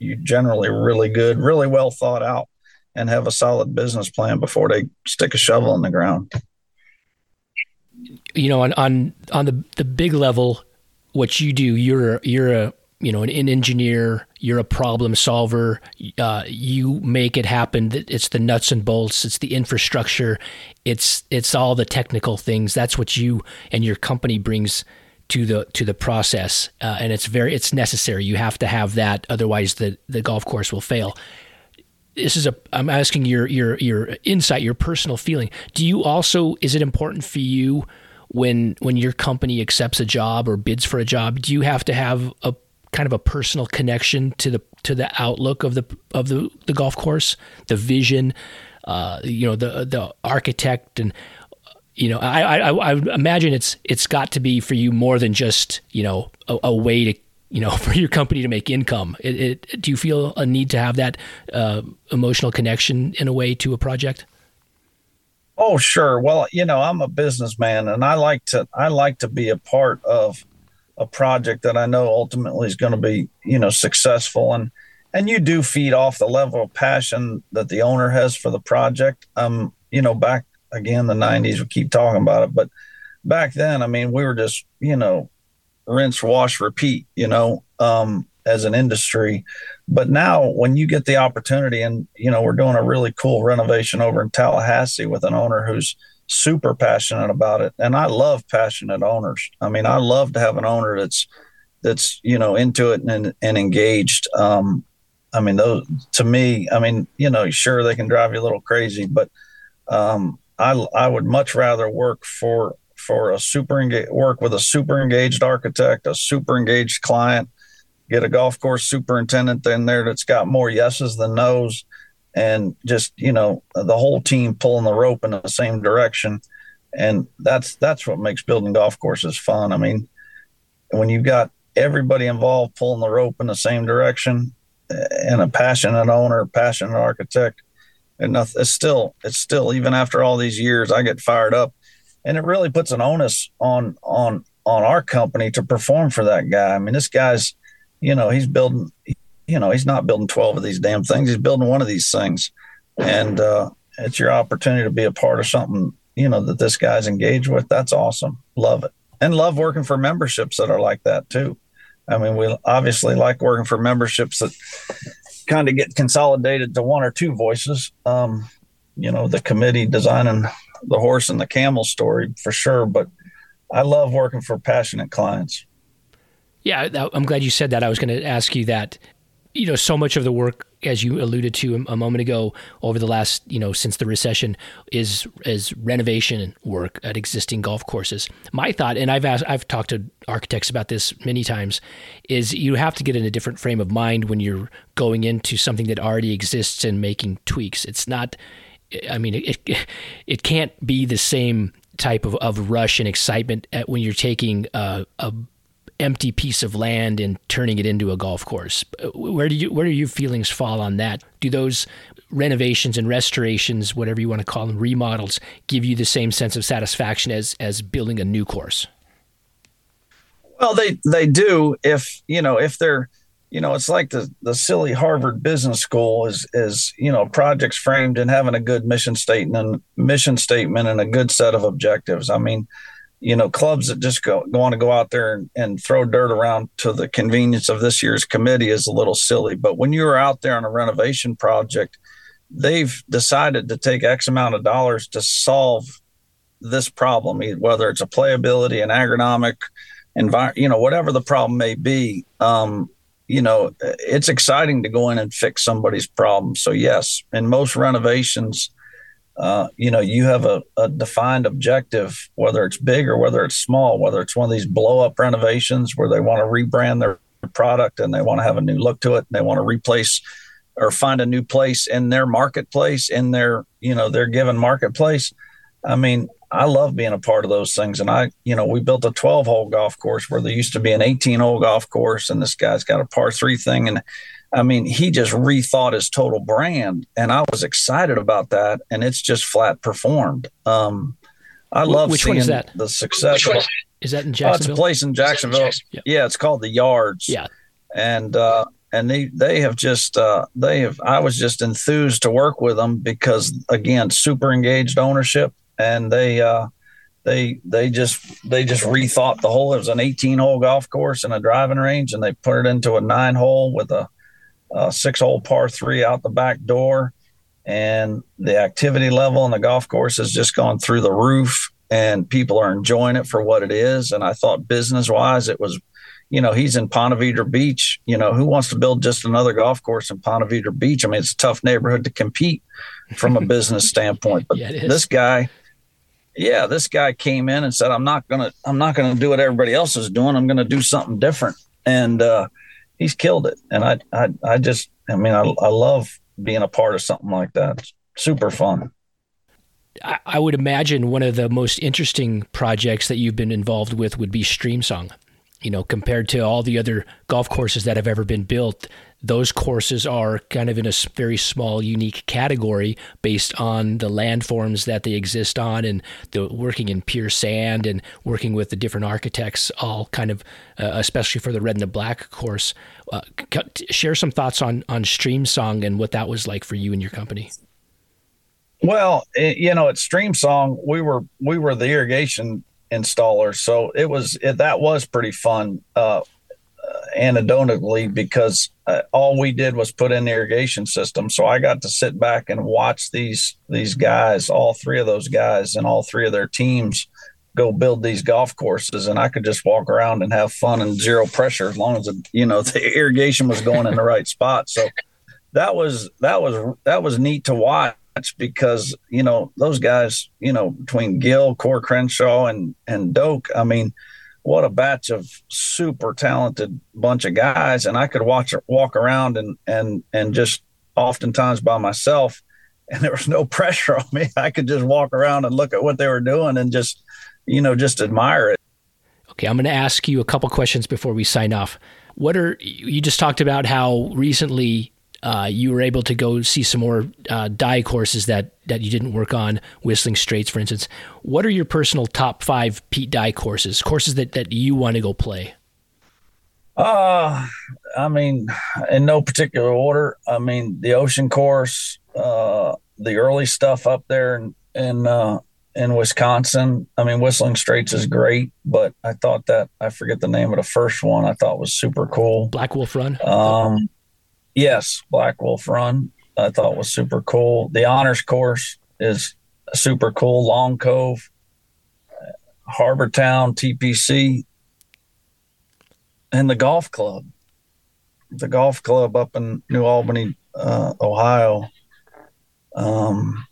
generally really good, really well thought out and have a solid business plan before they stick a shovel in the ground. You know, on on on the the big level, what you do, you're you're a you know an, an engineer, you're a problem solver. Uh, you make it happen. It's the nuts and bolts. It's the infrastructure. It's it's all the technical things. That's what you and your company brings to the to the process, uh, and it's very it's necessary. You have to have that, otherwise the the golf course will fail this is a I'm asking your your your insight, your personal feeling. Do you also is it important for you when when your company accepts a job or bids for a job? Do you have to have a kind of a personal connection to the to the outlook of the of the the golf course, the vision, uh, you know, the the architect and you know, I, I I imagine it's it's got to be for you more than just you know a, a way to you know, for your company to make income. It, it, do you feel a need to have that uh, emotional connection in a way to a project? Oh, sure. Well, you know, I'm a businessman, and I like to I like to be a part of a project that I know ultimately is going to be you know successful, and and you do feed off the level of passion that the owner has for the project. Um, you know, back again the '90s, we keep talking about it, but back then, I mean, we were just you know rinse, wash, repeat, you know, um, as an industry. But now, when you get the opportunity, and you know, we're doing a really cool renovation over in Tallahassee with an owner who's super passionate about it, and I love passionate owners. I mean, I love to have an owner that's that's you know into it and and engaged. Um, I mean, those to me, I mean, you know, sure they can drive you a little crazy, but um, I I would much rather work for for a super engaged work with a super engaged architect, a super engaged client, get a golf course superintendent in there that's got more yeses than nos, and just you know the whole team pulling the rope in the same direction, and that's that's what makes building golf courses fun. I mean, when you've got everybody involved pulling the rope in the same direction, eh, and a passionate owner, passionate architect, and it's still it's still even after all these years, I get fired up and it really puts an onus on on on our company to perform for that guy. I mean, this guy's, you know, he's building, you know, he's not building twelve of these damn things. He's building one of these things, and uh, it's your opportunity to be a part of something, you know, that this guy's engaged with. That's awesome. Love it, and love working for memberships that are like that too. I mean, we obviously like working for memberships that kind of get consolidated to one or two voices. Um, you know, the committee designing the horse and the camel story for sure, but I love working for passionate clients. Yeah, I'm glad you said that. I was going to ask you that. you know, so much of the work, as you alluded to a moment ago, over the last, you know, since the recession, is is renovation work at existing golf courses. My thought, and I've asked, I've talked to architects about this many times, is you have to get in a different frame of mind when you're going into something that already exists and making tweaks. It's not, I mean, it it can't be the same type of, of rush and excitement when you're taking a, a empty piece of land and turning it into a golf course. Where do you where do your feelings fall on that? Do those renovations and restorations, whatever you want to call them, remodels, give you the same sense of satisfaction as as building a new course? Well, they they do if you know if they're you know it's like the the silly Harvard Business School is is you know projects framed and having a good mission statement and mission statement and a good set of objectives. I mean you know, clubs that just go, want to go out there and, and throw dirt around to the convenience of this year's committee is a little silly. But when you're out there on a renovation project, they've decided to take X amount of dollars to solve this problem, whether it's a playability, an agronomic environment, you know, whatever the problem may be. Um, you know, it's exciting to go in and fix somebody's problem. So yes, in most renovations, uh, you know, you have a, a, defined objective, whether it's big or whether it's small, whether it's one of these blow up renovations where they want to rebrand their product and they want to have a new look to it and they want to replace or find a new place in their marketplace, in their, you know, their given marketplace. I mean, I love being a part of those things. And I, you know, we built a 12 hole golf course where there used to be an 18 hole golf course and this guy's got a par three thing. And I mean, he just rethought his total brand, and I was excited about that. And it's just flat performed. Um, I love Which seeing one is that? the success. Is that in Oh, Jacksonville? it's a place in Jacksonville. Yeah. Yeah, it's called the Yards. Yeah. and uh, and they they have just uh, they have. I was just enthused to work with them because again, super engaged ownership, and they. Uh, they they just they just rethought the whole. It was an 18 hole golf course and a driving range, and they put it into a nine hole with a uh, six hole par three out the back door. And the activity level on the golf course has just gone through the roof, and people are enjoying it for what it is. And I thought business wise, it was, you know, he's in Ponte Vedra Beach. You know, who wants to build just another golf course in Ponte Vedra Beach? I mean, it's a tough neighborhood to compete from a business standpoint. But Yeah, this guy, yeah, this guy came in and said, "I'm not gonna, I'm not gonna do what everybody else is doing. I'm gonna do something different." And uh, he's killed it. And I, I, I just, I mean, I, I love being a part of something like that. It's super fun. I, I would imagine one of the most interesting projects that you've been involved with would be Streamsong. You know, compared to all the other golf courses that have ever been built, those courses are kind of in a very small, unique category based on the landforms that they exist on and the working in pure sand and working with the different architects, all kind of, uh, especially for the red and the black course. Uh, share some thoughts on on Streamsong and what that was like for you and your company. Well, you know, at Streamsong, we were we were the irrigation installer, so it was it, that was pretty fun. Uh, anecdotally, because uh, all we did was put in the irrigation system, so I got to sit back and watch these these guys, all three of those guys, and all three of their teams go build these golf courses, and I could just walk around and have fun and zero pressure as long as you know the irrigation was going in the right spot. So that was that was that was neat to watch because you know those guys you know between Gil, Coore Crenshaw, and and Doak. I mean, what a batch of super talented bunch of guys, and I could watch walk around and and and just oftentimes by myself, and there was no pressure on me. I could just walk around and look at what they were doing and just you know just admire it. Okay, I'm going to ask you a couple questions before we sign off. What are you just talked about how recently uh, you were able to go see some more uh, Dye courses that that you didn't work on, Whistling Straits, for instance. What are your personal top five Pete Dye courses? Courses that that you want to go play? Uh, I mean, in no particular order. I mean, the ocean course, uh, the early stuff up there in in, uh, in Wisconsin. I mean, Whistling Straits is great, but I thought that I forget the name of the first one. I thought was super cool. Black Wolf Run. Um, yes, Black Wolf Run. I thought was super cool. The honors course is super cool. Long Cove, Harbor Town, TPC, and the golf club. the golf club up in New Albany, uh, Ohio. Um,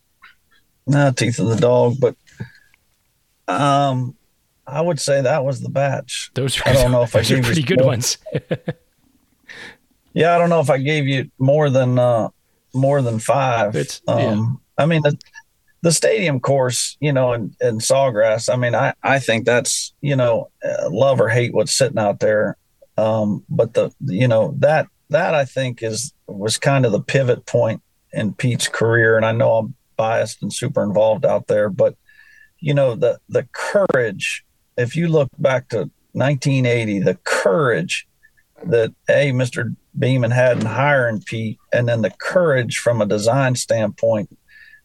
not teeth of the dog, but um, I would say that was the batch. Those are, I don't know if I gave pretty good ones. yeah, I don't know if I gave you more than uh, more than five. It's, um, yeah. I mean the the stadium course, you know, in, in Sawgrass. I mean, I I think that's you know uh, love or hate what's sitting out there. Um, but the you know that that I think is was kind of the pivot point in Pete's career, and I know I'm biased and super involved out there, but you know the the courage if you look back to 1980, the courage that a Mr. Beman had in hiring Pete, and then the courage from a design standpoint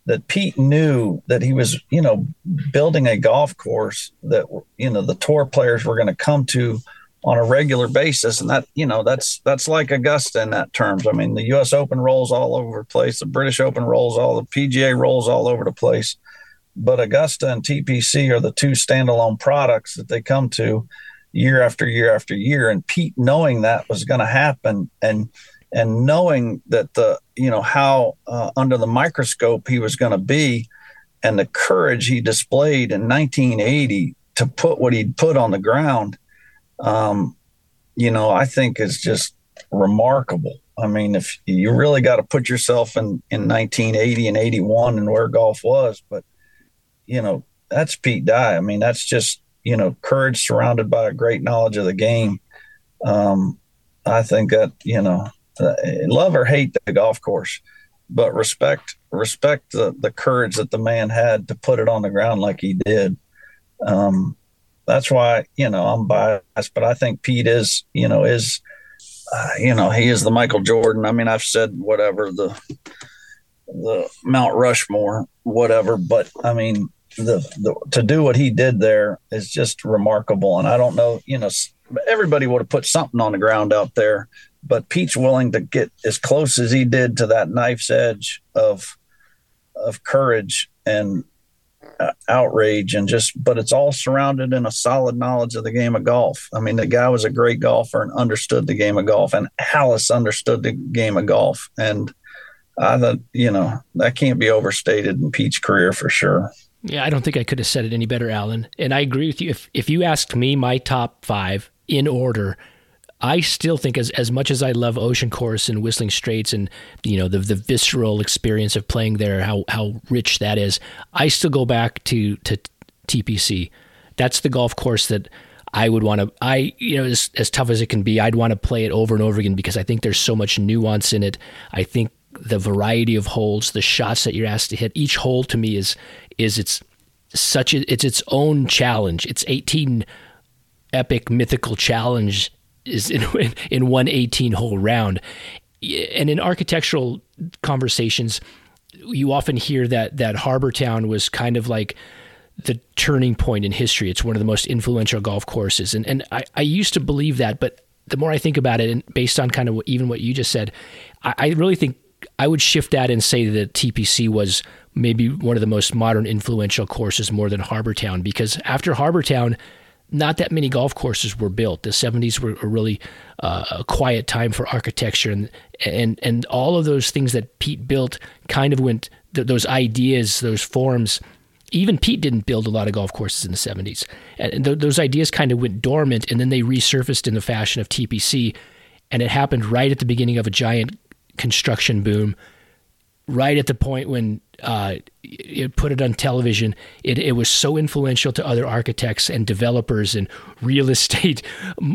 that Pete knew that he was, you know, building a golf course that you know the tour players were going to come to on a regular basis, and that you know that's that's like Augusta in that terms. I mean, the U.S. Open rolls all over the place, the British Open rolls all, the PGA rolls all over the place but Augusta and TPC are the two standalone products that they come to year after year after year. And Pete, knowing that was going to happen, and and knowing that the you know how uh, under the microscope he was going to be, and the courage he displayed in 1980 to put what he'd put on the ground, um, you know, I think is just remarkable. I mean, if you really got to put yourself in in 1980 and 81 and where golf was, but you know, that's Pete Dye. I mean, that's just, you know, courage surrounded by a great knowledge of the game. Um, I think that, you know, uh, love or hate the golf course, but respect, respect the, the courage that the man had to put it on the ground like he did. Um, that's why, you know, I'm biased, but I think Pete is, you know, is, uh, you know, he is the Michael Jordan. I mean, I've said whatever the, the Mount Rushmore, whatever, but I mean, the, the to do what he did there is just remarkable. And I don't know, you know, everybody would have put something on the ground out there, but Pete's willing to get as close as he did to that knife's edge of of courage and uh, outrage and just but it's all surrounded in a solid knowledge of the game of golf. I mean, the guy was a great golfer and understood the game of golf and Alice understood the game of golf and I thought, you know, that can't be overstated in Pete's career for sure. Yeah, I don't think I could have said it any better, Allan. And I agree with you. If if you asked me my top five in order, I still think as as much as I love Ocean Course and Whistling Straits and you know the the visceral experience of playing there, how how rich that is, I still go back to to TPC. That's the golf course that I would want to. I you know as as tough as it can be, I'd want to play it over and over again because I think there's so much nuance in it. I think the variety of holes, the shots that you're asked to hit. Each hole to me is is it's such a, it's its own challenge. It's 18 epic mythical challenge is in in one 18 hole round. And in architectural conversations, you often hear that that Harbour Town was kind of like the turning point in history. It's one of the most influential golf courses, and and I, I used to believe that, but the more I think about it, and based on kind of even what you just said, I, I really think I would shift that and say that TPC was maybe one of the most modern, influential courses more than Harbour Town because after Harbour Town, not that many golf courses were built. The 70s were a really uh, a quiet time for architecture, and and and all of those things that Pete built kind of went. Th- those ideas, those forms. Even Pete didn't build a lot of golf courses in the 70s, and th- those ideas kind of went dormant, and then they resurfaced in the fashion of TPC, and it happened right at the beginning of a giant construction boom, right at the point when uh, it put it on television. It, it was so influential to other architects and developers and real estate.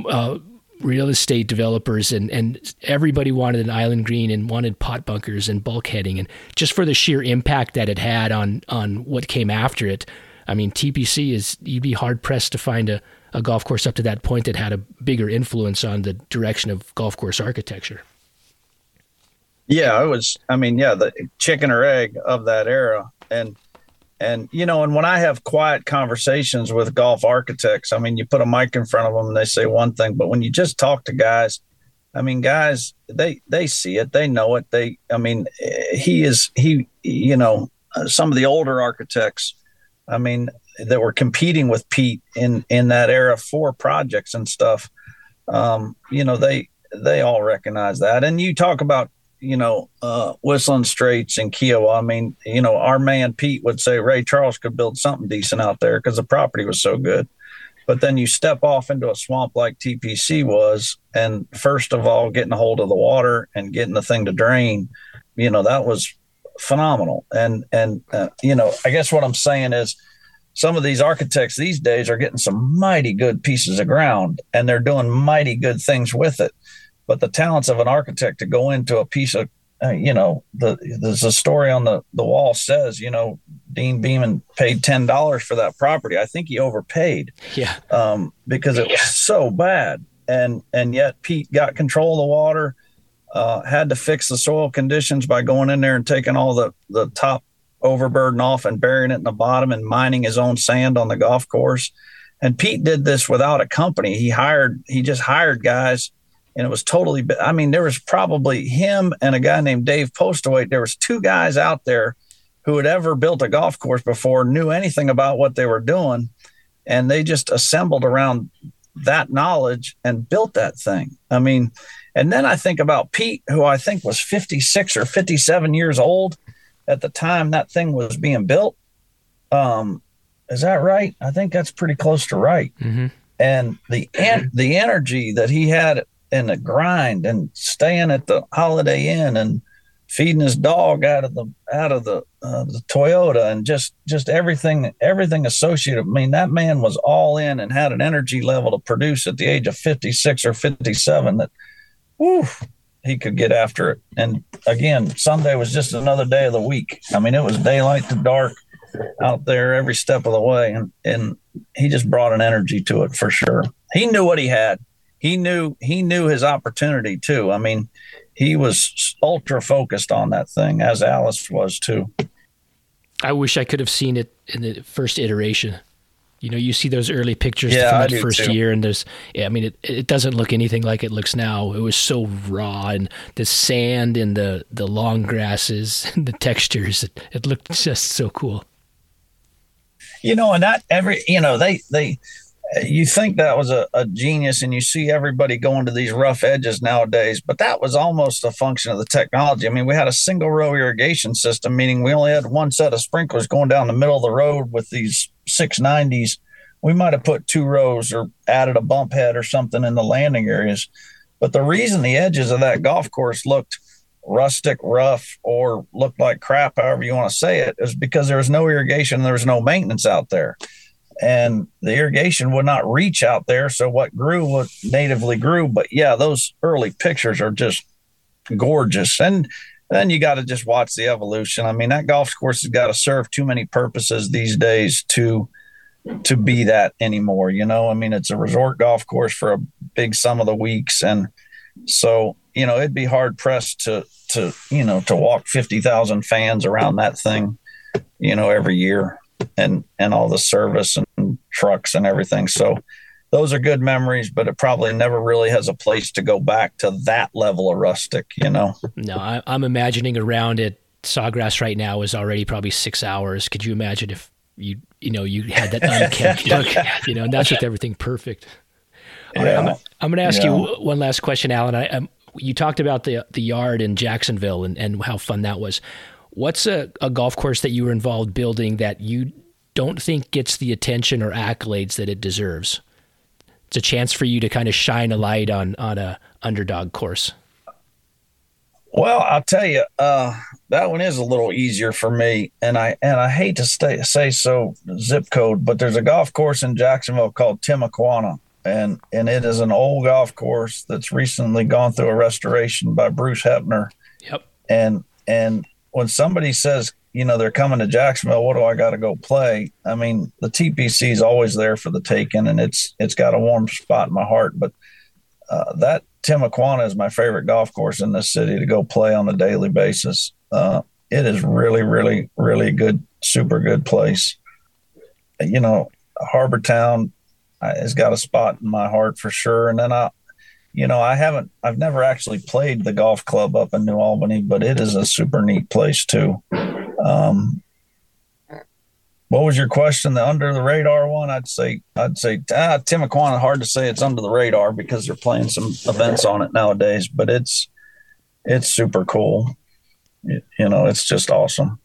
Uh, real estate developers and, and everybody wanted an island green and wanted pot bunkers and bulkheading and just for the sheer impact that it had on on what came after it. I mean TPC is you'd be hard pressed to find a, a golf course up to that point that had a bigger influence on the direction of golf course architecture. Yeah, it was. I mean, yeah, the chicken or egg of that era, and and you know, and when I have quiet conversations with golf architects, I mean, you put a mic in front of them and they say one thing, but when you just talk to guys, I mean, guys, they they see it, they know it. They, I mean, he is he, you know, some of the older architects, I mean, that were competing with Pete in in that era for projects and stuff. Um, you know, they they all recognize that. And you talk about you know, uh, Whistling Straits and Kiawah. I mean, you know, our man Pete would say Ray Charles could build something decent out there because the property was so good. But then you step off into a swamp like TPC was, and first of all, getting a hold of the water and getting the thing to drain, you know, that was phenomenal. And and uh, you know, I guess what I'm saying is, some of these architects these days are getting some mighty good pieces of ground, and they're doing mighty good things with it but the talents of an architect to go into a piece of uh, you know the there's a story on the the wall says you know Deane Beman paid ten dollars for that property. I think he overpaid. Yeah. Um, because it was so bad. And and yet pete got control of the water uh, had to fix the soil conditions by going in there and taking all the the top overburden off and burying it in the bottom and mining his own sand on the golf course. And pete did this without a company. He hired he just hired guys and it was totally i mean there was probably him and a guy named dave postaway there was two guys out there who had ever built a golf course before knew anything about what they were doing and they just assembled around that knowledge and built that thing. I mean and then i think about pete who i think was 56 or 57 years old at the time that thing was being built. Um is that right? I think that's pretty close to right. Mm-hmm. and the en- the energy that he had and the grind and staying at the Holiday Inn and feeding his dog out of the out of the uh, the Toyota and just just everything everything associated. I mean, that man was all in and had an energy level to produce at the age of 56 or 57 that, whew, he could get after it. And again, Sunday was just another day of the week. I mean, it was daylight to dark out there every step of the way, and and he just brought an energy to it for sure. He knew what he had he knew he knew his opportunity too. I mean, he was ultra focused on that thing, as Alice was too. I wish I could have seen it in the first iteration. You know, you see those early pictures yeah, from that first too. year, and there's, yeah, I mean, it, it doesn't look anything like it looks now. It was so raw, and the sand and the the long grasses and the textures, it, it looked just so cool. You know, and that every, you know, they they you think that was a, a, genius and you see everybody going to these rough edges nowadays but that was almost a function of the technology. I mean we had a single row irrigation system meaning we only had one set of sprinklers going down the middle of the road with these 690s we might have put two rows or added a bump head or something in the landing areas. But the reason the edges of that golf course looked rustic rough or looked like crap however you want to say it is because there was no irrigation and there was no maintenance out there and the irrigation would not reach out there. So what grew what natively grew. But yeah, those early pictures are just gorgeous. And then you got to just watch the evolution. I mean, that golf course has got to serve too many purposes these days to to be that anymore. You know, I mean, it's a resort golf course for a big sum of the weeks, and so you know, it'd be hard pressed to to you know to walk fifty thousand fans around that thing, you know, every year and and all the service and trucks and everything. So those are good memories, but it probably never really has a place to go back to that level of rustic, you know. No, I, am imagining around it. Sawgrass right now is already probably six hours. Could you imagine if you you know you had that unkempt look, you know, and that's with everything perfect. Yeah. I'm, I'm going to ask yeah. you one last question, Allan. I, um, you talked about the the yard in Jacksonville and, and how fun that was. What's a, a golf course that you were involved building that you don't think gets the attention or accolades that it deserves? It's a chance for you to kind of shine a light on on a underdog course. Well, I'll tell you, uh, that one is a little easier for me, and I and I hate to stay, say so zip code, but there's a golf course in Jacksonville called Timuquana, and and it is an old golf course that's recently gone through a restoration by Bruce Hepner. Yep. And and when somebody says, you know, they're coming to Jacksonville, what do I got to go play? I mean, the TPC is always there for the taking, and it's it's got a warm spot in my heart. But uh, that Timuquana is my favorite golf course in this city to go play on a daily basis. Uh, it is really, really, really good, super good place. You know, Harbor Town uh, has got a spot in my heart for sure. And then I, you know, I haven't, I've never actually played the golf club up in New Albany, but it is a super neat place too. Um, what was your question? The under the radar one? I'd say I'd say ah, Timuquana. Hard to say it's under the radar because they're playing some events on it nowadays, but it's it's super cool. You, you know, it's just awesome.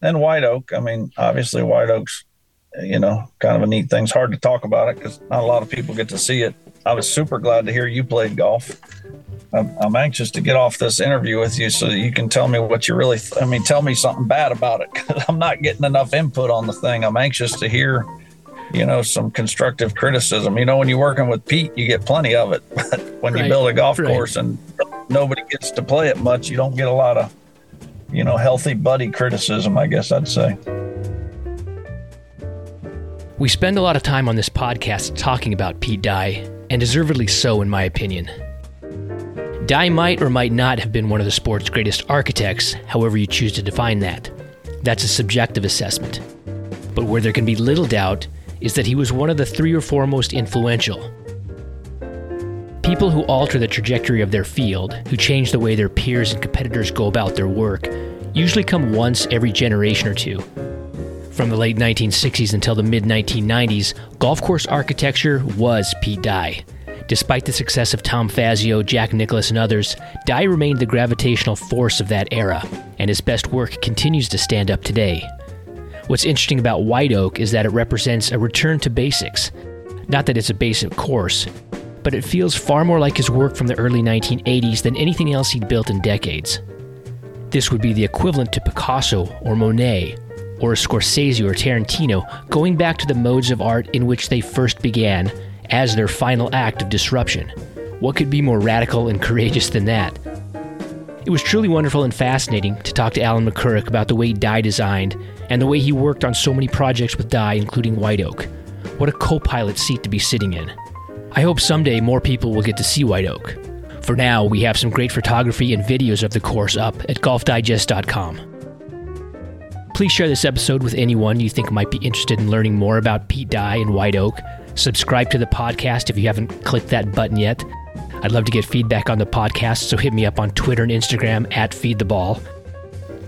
And White Oak. I mean, obviously White Oak's you know kind of a neat thing. It's hard to talk about it because not a lot of people get to see it. I was super glad to hear you played golf. I'm, I'm, anxious to get off this interview with you so that you can tell me what you really, th- I mean, tell me something bad about it because I'm not getting enough input on the thing. I'm anxious to hear, you know, some constructive criticism. You know, when you're working with Pete, you get plenty of it. But when right, you build a golf right. course and nobody gets to play it much, you don't get a lot of, you know, healthy buddy criticism, I guess I'd say. We spend a lot of time on this podcast talking about Pete Dye, and deservedly so, in my opinion. Dye might or might not have been one of the sport's greatest architects, however you choose to define that. That's a subjective assessment. But where there can be little doubt is that he was one of the three or four most influential. People who alter the trajectory of their field, who change the way their peers and competitors go about their work, usually come once every generation or two. From the late 1960s until the mid 1990s, golf course architecture was Pete Dye. Despite the success of Tom Fazio, Jack Nicklaus, and others, Dye remained the gravitational force of that era, and his best work continues to stand up today. What's interesting about White Oak is that it represents a return to basics. Not that it's a basic course, but it feels far more like his work from the early 1980s than anything else he'd built in decades. This would be the equivalent to Picasso or Monet, or Scorsese or Tarantino, going back to the modes of art in which they first began as their final act of disruption. What could be more radical and courageous than that? It was truly wonderful and fascinating to talk to Allan MacCurrach about the way Dye designed and the way he worked on so many projects with Dye, including White Oak. What a co pilot seat to be sitting in. I hope someday more people will get to see White Oak. For now, we have some great photography and videos of the course up at golfdigest.com. Please share this episode with anyone you think might be interested in learning more about Pete Dye and White Oak Subscribe to the podcast if you haven't clicked that button yet. I'd love to get feedback on the podcast, so hit me up on Twitter and Instagram at FeedTheBall.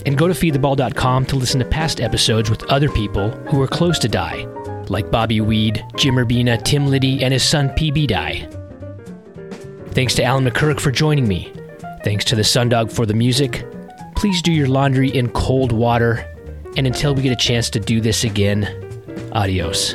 And go to feedtheball.com to listen to past episodes with other people who are close to Dye, like Bobby Weed, Jim Urbina, Tim Liddy, and his son PB Dye. Thanks to Allan MacCurrach for joining me. Thanks to the Sundog for the music. Please do your laundry in cold water. And until we get a chance to do this again, adios.